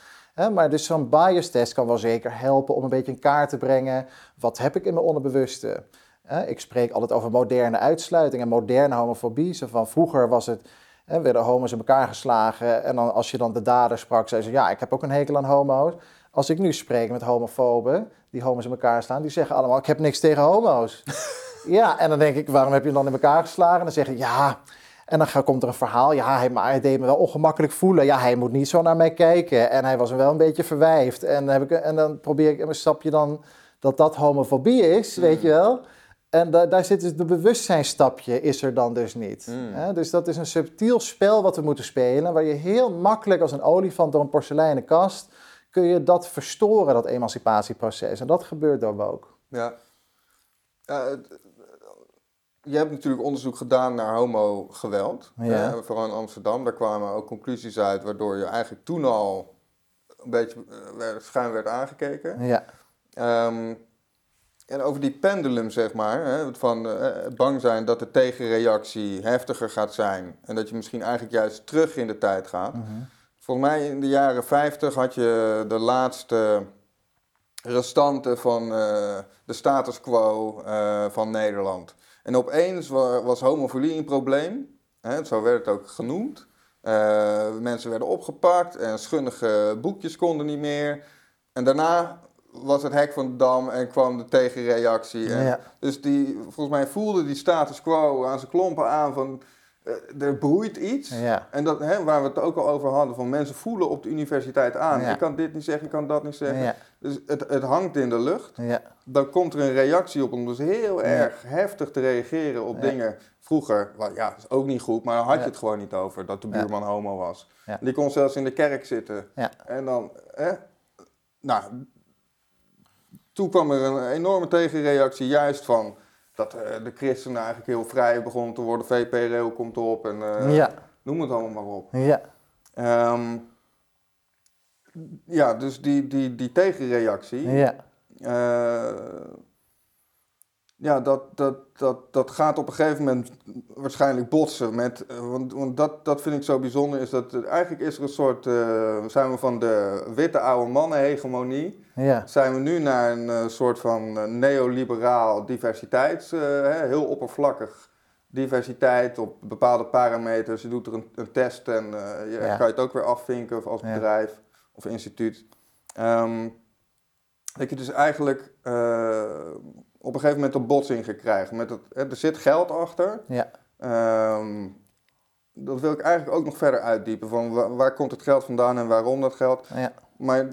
Maar dus zo'n bias test kan wel zeker helpen om een beetje in kaart te brengen, wat heb ik in mijn onderbewuste? Ik spreek altijd over moderne uitsluiting en moderne homofobie. Zo van vroeger was het, werden homo's in elkaar geslagen. En dan, als je dan de dader sprak, zei ze: Ja, ik heb ook een hekel aan homo's. Als ik nu spreek met homofoben die homo's in elkaar slaan, die zeggen allemaal: Ik heb niks tegen homo's. ja, en dan denk ik: Waarom heb je hem dan in elkaar geslagen? En dan zeggen ja. En dan komt er een verhaal. Ja, hij, maar hij deed me wel ongemakkelijk voelen. Ja, hij moet niet zo naar mij kijken. En hij was wel een beetje verwijfd. En dan, heb ik, en dan probeer ik, en snap je dan dat dat homofobie is, weet je wel? En da- daar zit dus de bewustzijnstapje is er dan dus niet. Mm. Dus dat is een subtiel spel wat we moeten spelen, waar je heel makkelijk als een olifant door een porseleinen kast kun je dat verstoren, dat emancipatieproces. En dat gebeurt door woke. Ja. Je hebt natuurlijk onderzoek gedaan naar homogeweld. Ja. vooral in Amsterdam. Daar kwamen ook conclusies uit waardoor je eigenlijk toen al een beetje eh, werd- schuin werd aangekeken. Ja, Ehm, en over die pendulum, zeg maar, hè, van eh, bang zijn dat de tegenreactie heftiger gaat zijn. En dat je misschien eigenlijk juist terug in de tijd gaat. Mhm. Volgens mij in de jaren 50 had je de laatste restanten van eh, de status quo eh, van Nederland. En opeens wa- was homofilie een probleem. Hè, zo werd het ook genoemd. Eh, mensen werden opgepakt en schunnige boekjes konden niet meer. En daarna was het hek van de dam en kwam de tegenreactie. En ja, dus die, volgens mij voelde die status quo aan zijn klompen aan van... eh, er broeit iets. ja, En dat, hè, waar we het ook al over hadden, van mensen voelen op de universiteit aan. Ja. Ik kan dit niet zeggen, ik kan dat niet zeggen. ja, Dus het, het hangt in de lucht. ja, Dan komt er een reactie op om dus heel Ja. erg heftig te reageren op Ja. dingen. Vroeger, well, ja, is ook niet goed, maar daar had je Ja. het gewoon niet over dat de Ja. buurman homo was. Ja. Die kon zelfs in de kerk zitten. Ja. En dan, hè, nou, toen kwam er een enorme tegenreactie juist van dat eh, de christenen eigenlijk heel vrij begonnen te worden. VPRO komt op en eh, ja, noem het allemaal maar op. ja, Ehm, ja, dus die, die, die tegenreactie, ja, eh, ja, dat, dat, dat, dat gaat op een gegeven moment waarschijnlijk botsen. Met, eh, want want dat, dat vind ik zo bijzonder, is dat eigenlijk is er een soort, eh, zijn we van de witte oude mannen hegemonie, ja, zijn we nu naar een eh, soort van neoliberaal diversiteits, hè, heel oppervlakkig diversiteit op bepaalde parameters. Je doet er een, een test en je Ja. kan je het ook weer afvinken of als Ja. bedrijf of instituut. Ehm, dat je dus eigenlijk op een gegeven moment een botsing gaat krijgen. Met het, er zit geld achter. ja, Ehm, dat wil ik eigenlijk ook nog verder uitdiepen. Van wa- waar komt het geld vandaan en waarom dat geld. ja. Maar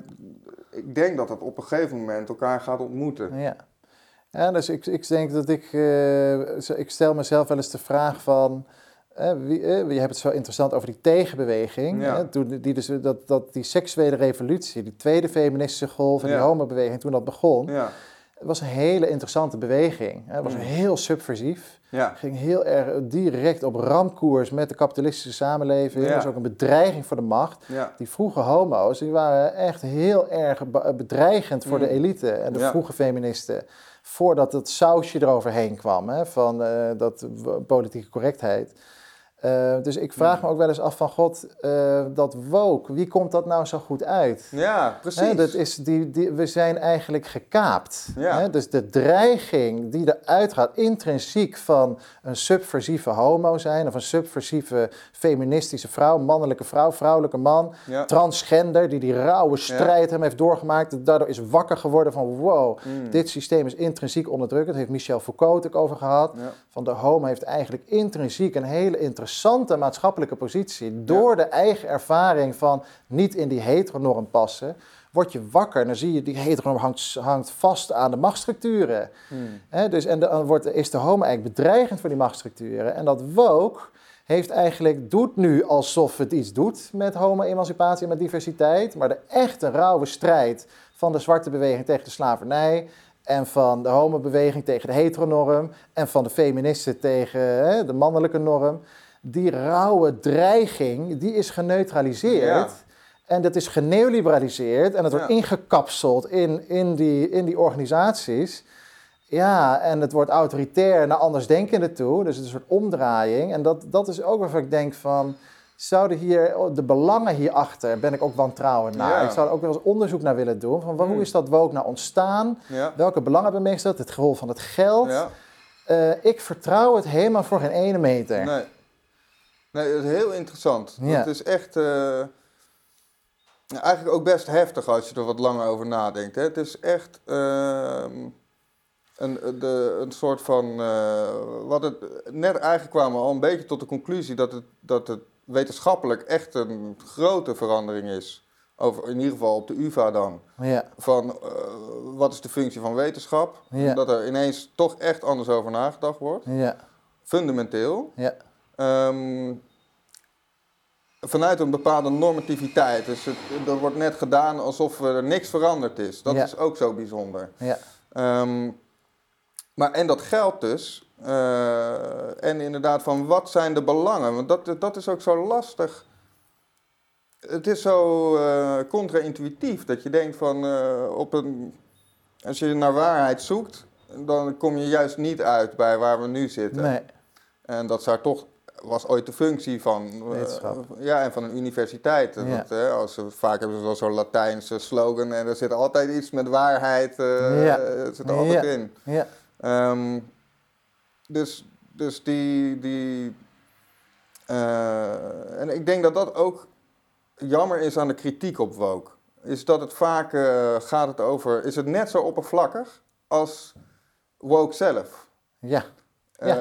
ik denk dat het op een gegeven moment elkaar gaat ontmoeten. Ja. Ja, dus ik, ik denk dat ik, eh, ik stel mezelf wel eens de vraag van, wie, je hebt het zo interessant over die tegenbeweging, Ja. toen die, dus, dat, dat die seksuele revolutie, die tweede feministische golf en Ja. die homobeweging, toen dat begon. Ja, Het was een hele interessante beweging. Het was Mm. heel subversief. Ja. ging heel erg direct op ramkoers met de kapitalistische samenleving. Ja. Dat was ook een bedreiging voor de macht. Ja. Die vroege homo's, die waren echt heel erg be- bedreigend voor Mm. de elite en de vroege feministen. Voordat het sausje eroverheen kwam, hè, van eh, dat politieke correctheid. Eh, dus ik vraag me ook wel eens af van God, eh, dat woke, wie komt dat nou zo goed uit? Ja, precies. Hè, dat is die, die, we zijn eigenlijk gekaapt. Ja. Hè? Dus de dreiging die eruit gaat, intrinsiek van een subversieve homo zijn, of een subversieve feministische vrouw, mannelijke vrouw, vrouwelijke man, ja. transgender, die die rauwe strijd hem heeft doorgemaakt, daardoor is wakker geworden van wow, Mm. dit systeem is intrinsiek onderdrukkend. Daar heeft Michel Foucault ook over gehad. Van de homo heeft eigenlijk intrinsiek een hele interessante maatschappelijke positie. Door de eigen ervaring van niet in die heteronorm passen, word je wakker en dan zie je die heteronorm hangt, hangt vast aan de machtsstructuren. Mm. Hè, dus, en de- dan wordt, is de homo eigenlijk bedreigend voor die machtsstructuren. En dat woke heeft eigenlijk, doet nu alsof het iets doet met homo-emancipatie en met diversiteit. Maar de echte rauwe strijd van de zwarte beweging tegen de slavernij. En van de homobeweging tegen de heteronorm. En van de feministen tegen hè, de mannelijke norm. Die rauwe dreiging, die is geneutraliseerd. Ja. En dat is geneoliberaliseerd. En het wordt Ja. ingekapseld in, in, die, in die organisaties. Ja, en het wordt autoritair naar andersdenkenden toe. Dus het is een soort omdraaiing. En dat, dat is ook waarvan ik denk van... Zouden hier de belangen hierachter, ben ik ook wantrouwend naar. Ja. Ik zou er ook wel eens onderzoek naar willen doen. Van, hoe Hmm. is dat woke nou ontstaan? Ja. Welke belangen hebben meegesteld? Het rol van het geld. Ja. Eh, ik vertrouw het helemaal voor geen ene meter. Nee. Nee, dat is heel interessant. Ja. Het is echt eh, ja, eigenlijk ook best heftig als je er wat langer over nadenkt. Hè. Het is echt ehm, een, de, een soort van. eh, wat het, net eigenlijk kwamen we al een beetje tot de conclusie dat het, dat het wetenschappelijk echt een grote verandering is. Over, in ieder geval op de UVA dan. Ja, Van eh, wat is de functie van wetenschap? Ja. Dat er ineens toch echt anders over nagedacht wordt. ja, Fundamenteel. ja, Ehm, vanuit een bepaalde normativiteit. Dus het, er wordt net gedaan alsof er niks veranderd is. Dat Ja. is ook zo bijzonder. ja, Ehm, maar en dat geldt dus. eh, en inderdaad, van wat zijn de belangen? Want dat, dat is ook zo lastig. Het is zo eh contra-intuïtief dat je denkt van eh, op een. Als je naar waarheid zoekt, dan kom je juist niet uit bij waar we nu zitten. nee, En dat zou toch, was ooit de functie van, eh, ja, en van een universiteit. Ja. Als ze, vaak hebben ze wel zo'n Latijnse slogan en er zit altijd iets met waarheid eh Ja. het zit er altijd Ja. in. ja, Ehm, dus, dus die, die eh, en ik denk dat dat ook jammer is aan de kritiek op woke. Is dat het vaak eh, gaat het over, is het net zo oppervlakkig als woke zelf. ja, Ja.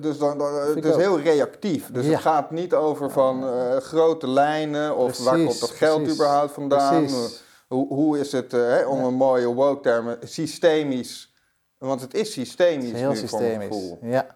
Dus dan, het is ook. heel reactief. Dus Ja. het gaat niet over van eh, grote lijnen of waar komt dat geld precies. überhaupt vandaan. Hoe, hoe is het, eh, hè, om een mooie woke termen, systemisch. Want het is systemisch Het is heel nu systemisch. Ja.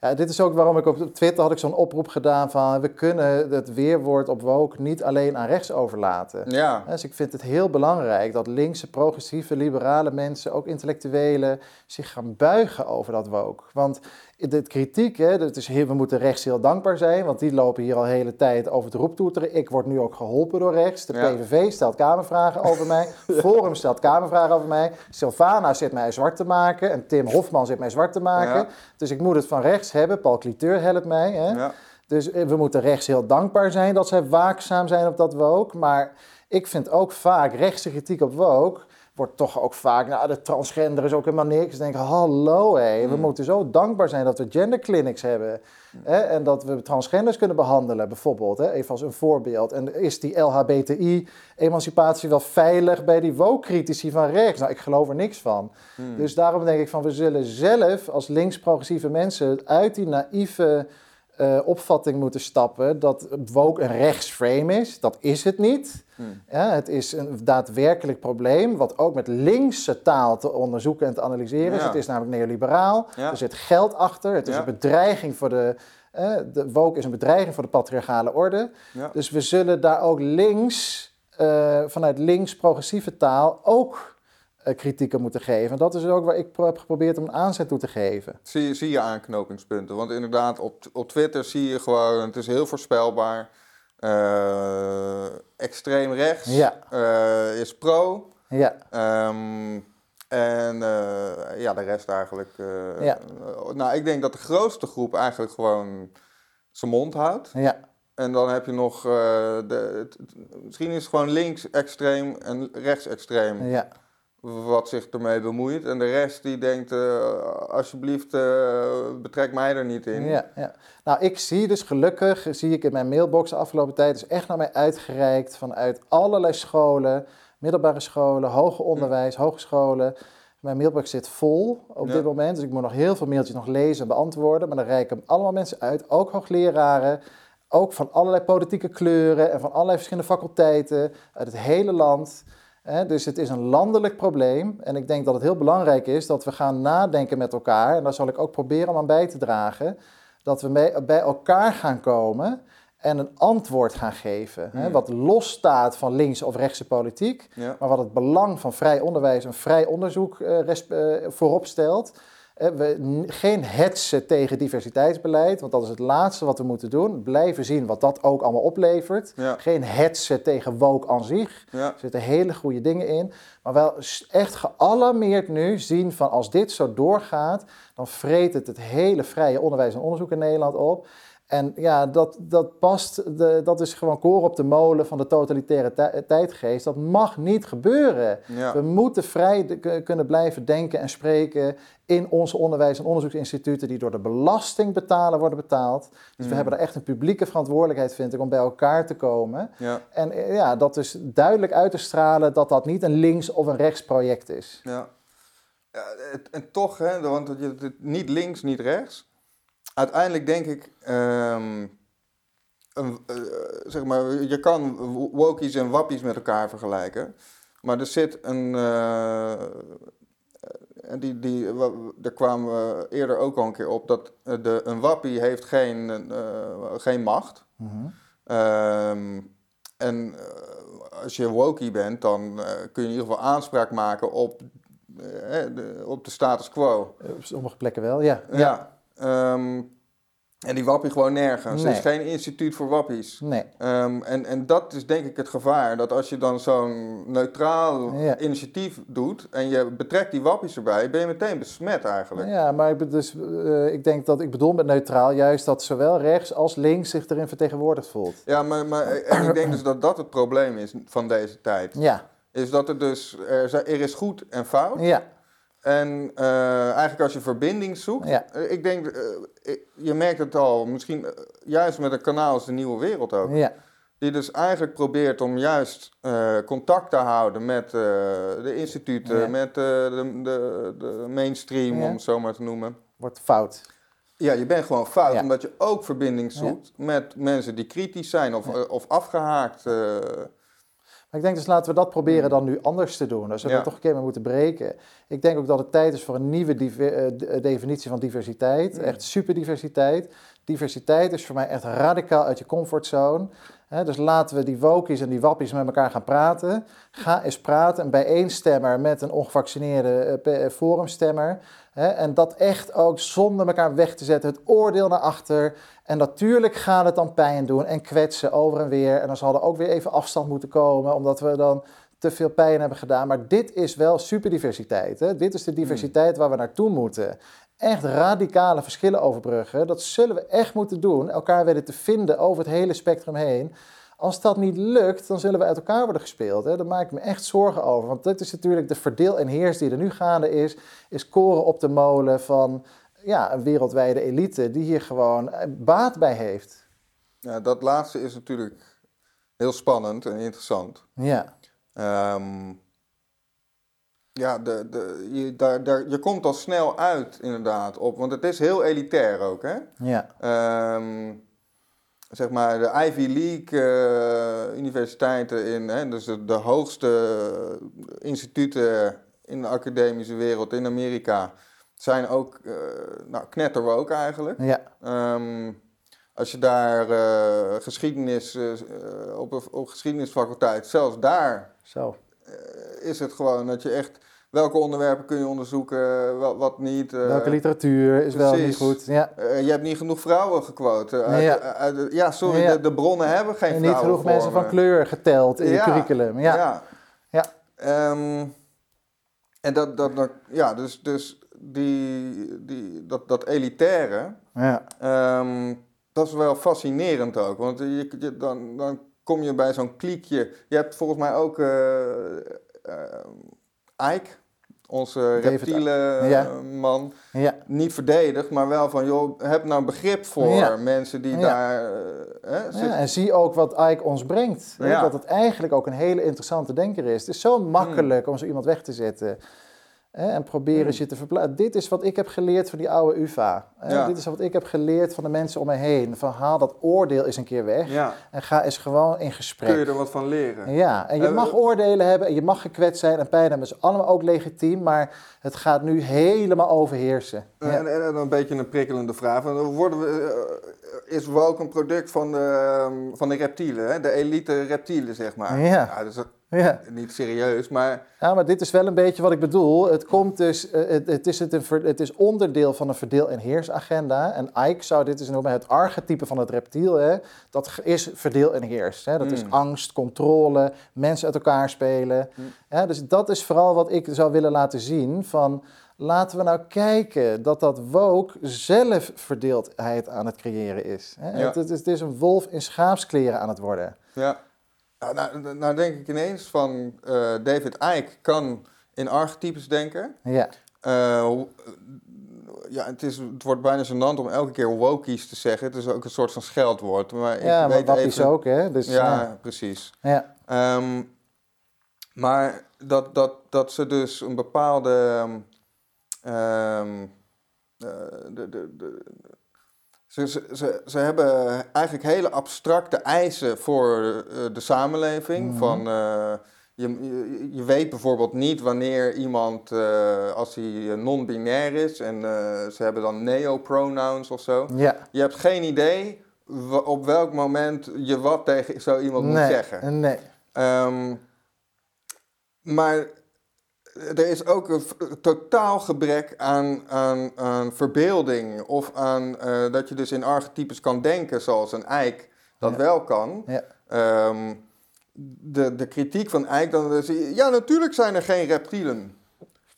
ja, dit is ook waarom ik op Twitter had ik zo'n oproep gedaan van we kunnen het weerwoord op woke niet alleen aan rechts overlaten. Ja, Dus ik vind het heel belangrijk dat linkse, progressieve, liberale mensen, ook intellectuelen, zich gaan buigen over dat woke. Want de kritiek, hè, dat is heel, we moeten rechts heel dankbaar zijn, want die lopen hier al de hele tijd over het roeptoeteren. Ik word nu ook geholpen door rechts. De Ja. PVV stelt kamervragen over mij. Forum stelt kamervragen over mij. Sylvana zit mij zwart te maken. En Tim Hofman zit mij zwart te maken. Ja. Dus ik moet het van rechts hebben. Paul Cliteur helpt mij. Hè? ja. Dus eh, we moeten rechts heel dankbaar zijn dat zij waakzaam zijn op dat woke. Maar ik vind ook vaak rechtse kritiek op woke wordt toch ook vaak, nou, de transgender is ook helemaal niks. Dan denk ik, hallo hé, we Mm. moeten zo dankbaar zijn dat we genderclinics hebben. Hè, en dat we transgenders kunnen behandelen, bijvoorbeeld. Hè, even als een voorbeeld. En is die LHBTI-emancipatie wel veilig bij die woke-critici van rechts? Nou, ik geloof er niks van. Hmm. Dus daarom denk ik van, we zullen zelf als links-progressieve mensen uit die naïeve eh, opvatting moeten stappen dat woke een rechtsframe is. Dat is het niet. Hmm. Ja, het is een daadwerkelijk probleem, wat ook met linkse taal te onderzoeken en te analyseren is. Het is namelijk neoliberaal. Ja. Er zit geld achter. Het is een bedreiging voor de. eh, de woke is een bedreiging voor de patriarchale orde. Dus we zullen daar ook links, eh, vanuit links progressieve taal, ook uh, kritieken moeten geven. En dat is ook waar ik heb geprobeerd om een aanzet toe te geven. Zie, zie je aanknopingspunten? Want inderdaad, op, op Twitter zie je gewoon, het is heel voorspelbaar. Uh, extreem rechts ja. uh, is pro. Ja. Um, en uh, ja, de rest eigenlijk. ja. Nou, ik denk dat de grootste groep eigenlijk gewoon zijn mond houdt. Ja. En dan heb je nog, de, het, misschien is het gewoon links extreem en rechts extreem. Ja wat zich ermee bemoeit. En de rest die denkt, uh, alsjeblieft, uh, betrek mij er niet in. Ja, ja. Nou, ik zie dus gelukkig, zie ik in mijn mailbox de afgelopen tijd, is echt naar mij uitgereikt vanuit allerlei scholen, middelbare scholen, hoger onderwijs, ja. hogescholen. Mijn mailbox zit vol op ja. dit moment, dus ik moet nog heel veel mailtjes nog lezen en beantwoorden. Maar dan reiken allemaal mensen uit, ook hoogleraren, ook van allerlei politieke kleuren en van allerlei verschillende faculteiten uit het hele land dus het is een landelijk probleem. En ik denk dat het heel belangrijk is dat we gaan nadenken met elkaar. En daar zal ik ook proberen om aan bij te dragen. Dat we bij elkaar gaan komen en een antwoord gaan geven. Hè, wat los staat van links of rechtse politiek. Maar wat het belang van vrij onderwijs en vrij onderzoek uh, voorop stelt. We, geen hetsen tegen diversiteitsbeleid, want dat is het laatste wat we moeten doen. Blijven zien wat dat ook allemaal oplevert. Geen hetsen tegen woke aan zich. Ja. Er zitten hele goede dingen in. Maar wel echt gealarmeerd nu zien van als dit zo doorgaat, dan vreet het het hele vrije onderwijs en onderzoek in Nederland op. En ja, dat, dat past, de, dat is gewoon koor op de molen van de totalitaire tijdgeest. Dat mag niet gebeuren. We moeten vrij kunnen blijven denken en spreken in onze onderwijs- en onderzoeksinstituten die door de belastingbetaler worden betaald. Dus we Mm. hebben er echt een publieke verantwoordelijkheid, vind ik, om bij elkaar te komen. Ja. En eh, ja, dat is duidelijk uit te stralen dat dat niet een links- of een rechtsproject is. Ja. ja en toch, hè, want niet links, niet rechts uiteindelijk denk ik, um, een, uh, zeg maar, je kan wokies en wappies met elkaar vergelijken. Maar er zit een, uh, en die, die, daar kwamen we eerder ook al een keer op, dat de, een wappie heeft geen, uh, geen macht. Mm -hmm. um, en als je wokie bent, dan kun je in ieder geval aanspraak maken op, de, op de status quo. Op sommige plekken wel, ja. ja. ja. Um, en die wappie gewoon nergens. Nee. Er is geen instituut voor wappies. Nee. Um, en, en dat is denk ik het gevaar. Dat als je dan zo'n neutraal ja. initiatief doet en je betrekt die wappies erbij, ben je meteen besmet eigenlijk. Ja, maar ik, dus, uh, ik denk dat ik bedoel met neutraal juist dat zowel rechts als links zich erin vertegenwoordigd voelt. Ja, maar, maar en ik denk dus dat dat het probleem is van deze tijd. Ja. Is dat er dus, er, er is goed en fout. Ja. En uh, eigenlijk als je verbinding zoekt, ja. uh, ik denk, uh, je merkt het al, misschien juist met een kanaal als de Nieuwe Wereld ook. Ja. Die dus eigenlijk probeert om juist contact te houden met de instituten, Ja. met de, de, de mainstream, om het zo maar te noemen. Wordt fout. Ja, je bent gewoon fout, omdat je ook verbinding zoekt met mensen die kritisch zijn of, of afgehaakt. Eh. Maar ik denk dus laten we dat proberen dan nu anders te doen. Dus we Ja. toch een keer mee moeten breken. Ik denk ook dat het tijd is voor een nieuwe eh, d- definitie van diversiteit. Mm. Echt superdiversiteit. Diversiteit is voor mij echt radicaal uit je comfortzone. Dus laten we die wokies en die wappies met elkaar gaan praten. Ga eens praten, een bijeenstemmer met een ongevaccineerde eh, eh, forumstemmer. En dat echt ook zonder elkaar weg te zetten, het oordeel naar achter. En natuurlijk gaat het dan pijn doen en kwetsen over en weer. En dan zal er ook weer even afstand moeten komen, omdat we dan te veel pijn hebben gedaan. Maar dit is wel superdiversiteit. Hè? Dit is de diversiteit waar we naartoe moeten. Echt radicale verschillen overbruggen. Dat zullen we echt moeten doen. Elkaar weten te vinden over het hele spectrum heen. Als dat niet lukt, dan zullen we uit elkaar worden gespeeld. Hè? Daar maak ik me echt zorgen over. Want dit is natuurlijk de verdeel en heers die er nu gaande is. Is koren op de molen van ja, een wereldwijde elite die hier gewoon eh, baat bij heeft. Ja, dat laatste is natuurlijk heel spannend en interessant. Ja, Ehm, ja, de, de, je, daar, daar, je komt al snel uit inderdaad op, want het is heel elitair ook, hè? ja, Ehm, zeg maar de Ivy League eh, universiteiten in, hè, dus de, de hoogste instituten in de academische wereld in Amerika, zijn ook eh nou, knetterwoke eigenlijk. ja, Ehm, als je daar eh, geschiedenis, eh, op een op geschiedenisfaculteit, zelfs daar zo. is het gewoon dat je echt welke onderwerpen kun je onderzoeken, wat, wat niet. Welke literatuur is wel niet goed? Ja. je hebt niet genoeg vrouwen gequote. Uit- Ja. uit- uit- ja, sorry, Ja. De, de bronnen hebben geen En niet genoeg mensen van kleur geteld in je curriculum. Ja. Ja. Ja. Ehm, en dat, dat, dat, ja, dus, dus die, die, dat, dat elitaire, Ja. ehm, dat is wel fascinerend ook. Want je, je- dan, dan kom je bij zo'n kliekje. Je hebt volgens mij ook eh eh, Ike, onze reptiele Ja. eh, man, Ja. niet verdedigd, maar wel van, joh, heb nou begrip voor Ja. mensen die daar eh, hè, Ja, zitten. en zie ook wat Ike ons brengt. Dat het eigenlijk ook een hele interessante denker is. Het is zo makkelijk om zo iemand weg te zetten. Hè, en proberen Hmm. je te verplaatsen. Dit is wat ik heb geleerd van die oude UvA. hè, Ja. Dit is wat ik heb geleerd van de mensen om me heen. Van haal dat oordeel eens een keer weg. Ja, En ga eens gewoon in kun je gesprek. er wat van leren. Ja, en je Eh, mag oordelen hebben en je mag gekwetst zijn en pijn hebben. Is allemaal ook legitiem, maar het gaat nu helemaal overheersen. Ja. En, en, en een beetje een prikkelende vraag. Worden we, eh, is woke een product van de, ehm, van de reptielen, hè? de elite reptielen, zeg maar? Ja. dat is Ja. niet serieus, maar Ja, maar dit is wel een beetje wat ik bedoel. Het, komt dus, eh, het, het, is het, een, het is onderdeel van een verdeel- en heersagenda. En Ike zou dit eens noemen het archetype van het reptiel. Hè? Dat is verdeel en heers. Hè? Dat is Mm. angst, controle, mensen uit elkaar spelen. Mm. Ja, dus dat is vooral wat ik zou willen laten zien. Van, laten we nou kijken dat dat woke zelf verdeeldheid aan het creëren is. Hè? Ja. Het, is. Het is een wolf in schaapskleren aan het worden. ja. Nou, nou, nou denk ik ineens van eh, David Icke kan in archetypes denken. Ja, Eh, ja, het, is, het wordt bijna gênant om elke keer wokies te zeggen. Het is ook een soort van scheldwoord. Maar ik ja maar weet wappies even, ook. Hè? Dus, Ja, ja. precies. Ja. Ehm, maar dat, dat, dat ze dus een bepaalde. ehm, ehm, eh, de, de, de, ze, ze, ze, ze hebben eigenlijk hele abstracte eisen voor eh, de samenleving. Mhm. Van, eh, je, je, je weet bijvoorbeeld niet wanneer iemand, eh, als hij non-binair is, en ze hebben dan neo-pronouns of zo. ja. Je hebt geen idee op welk moment je wat tegen zo iemand moet zeggen. Nee. Ehm, maar er is ook een totaal gebrek aan, aan, aan verbeelding. Of aan eh, dat je dus in archetypes kan denken zoals een eik dat Ja. wel kan. Ja. Ehm, de, de kritiek van Eik, dan is, ja natuurlijk zijn er geen reptielen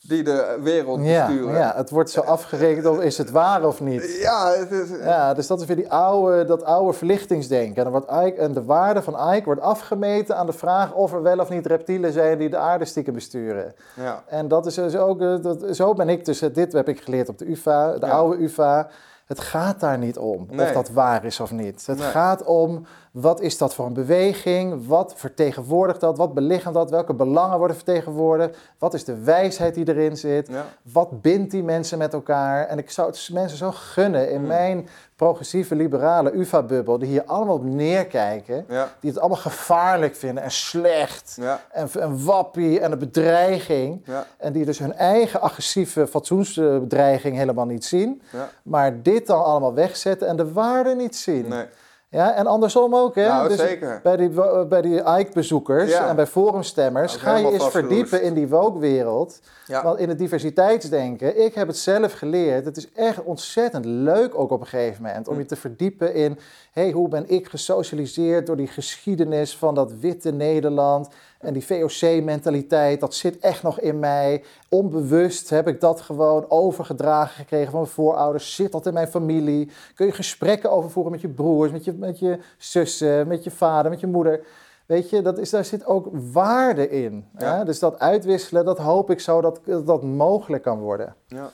die de wereld besturen. ja, het wordt zo afgerekend of is het waar of niet. Ja, het is, Ja, dus dat is weer die oude, dat oude verlichtingsdenken. En, dan wordt Ike, en de waarde van Ike wordt afgemeten aan de vraag of er wel of niet reptielen zijn die de aarde stiekem besturen. ja. En dat is dus ook, eh, dat, zo ben ik dus, eh, dit heb ik geleerd op de UvA, de Ja. oude UvA. Het gaat daar niet om of dat waar is of niet. Het Nee. gaat om wat is dat voor een beweging, wat vertegenwoordigt dat, wat belichaamt dat, welke belangen worden vertegenwoordigd, wat is de wijsheid die erin zit, Ja. wat bindt die mensen met elkaar. En ik zou het mensen zo gunnen in Hmm. mijn progressieve liberale UvA-bubbel, die hier allemaal op neerkijken, Ja. die het allemaal gevaarlijk vinden en slecht Ja. en een wappie en een bedreiging. Ja. En die dus hun eigen agressieve fatsoensbedreiging helemaal niet zien. Maar dit dan allemaal wegzetten en de waarde niet zien. Nee. Ja, en andersom ook. Hè? Nou, Dus zeker. Bij die, bij die Ike-bezoekers Ja. en bij forumstemmers ga je eens verdiepen in die woke-wereld. Ja. Want in het diversiteitsdenken, ik heb het zelf geleerd. Het is echt ontzettend leuk ook op een gegeven moment. Om Hm. je te verdiepen in, hey, hoe ben ik gesocialiseerd door die geschiedenis van dat witte Nederland. En die VOC-mentaliteit, dat zit echt nog in mij. Onbewust heb ik dat gewoon overgedragen gekregen van mijn voorouders. Zit dat in mijn familie? Kun je gesprekken over voeren met je broers, met je, met je zussen, met je vader, met je moeder. Weet je, dat is, daar zit ook waarde in. Ja. hè? Dus dat uitwisselen, dat hoop ik zo dat dat, dat mogelijk kan worden. Ja.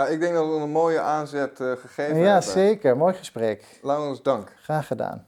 Nou, ik denk dat we een mooie aanzet eh, gegeven Ja, hebben. zeker. Mooi gesprek. Laurens, dank. Graag gedaan.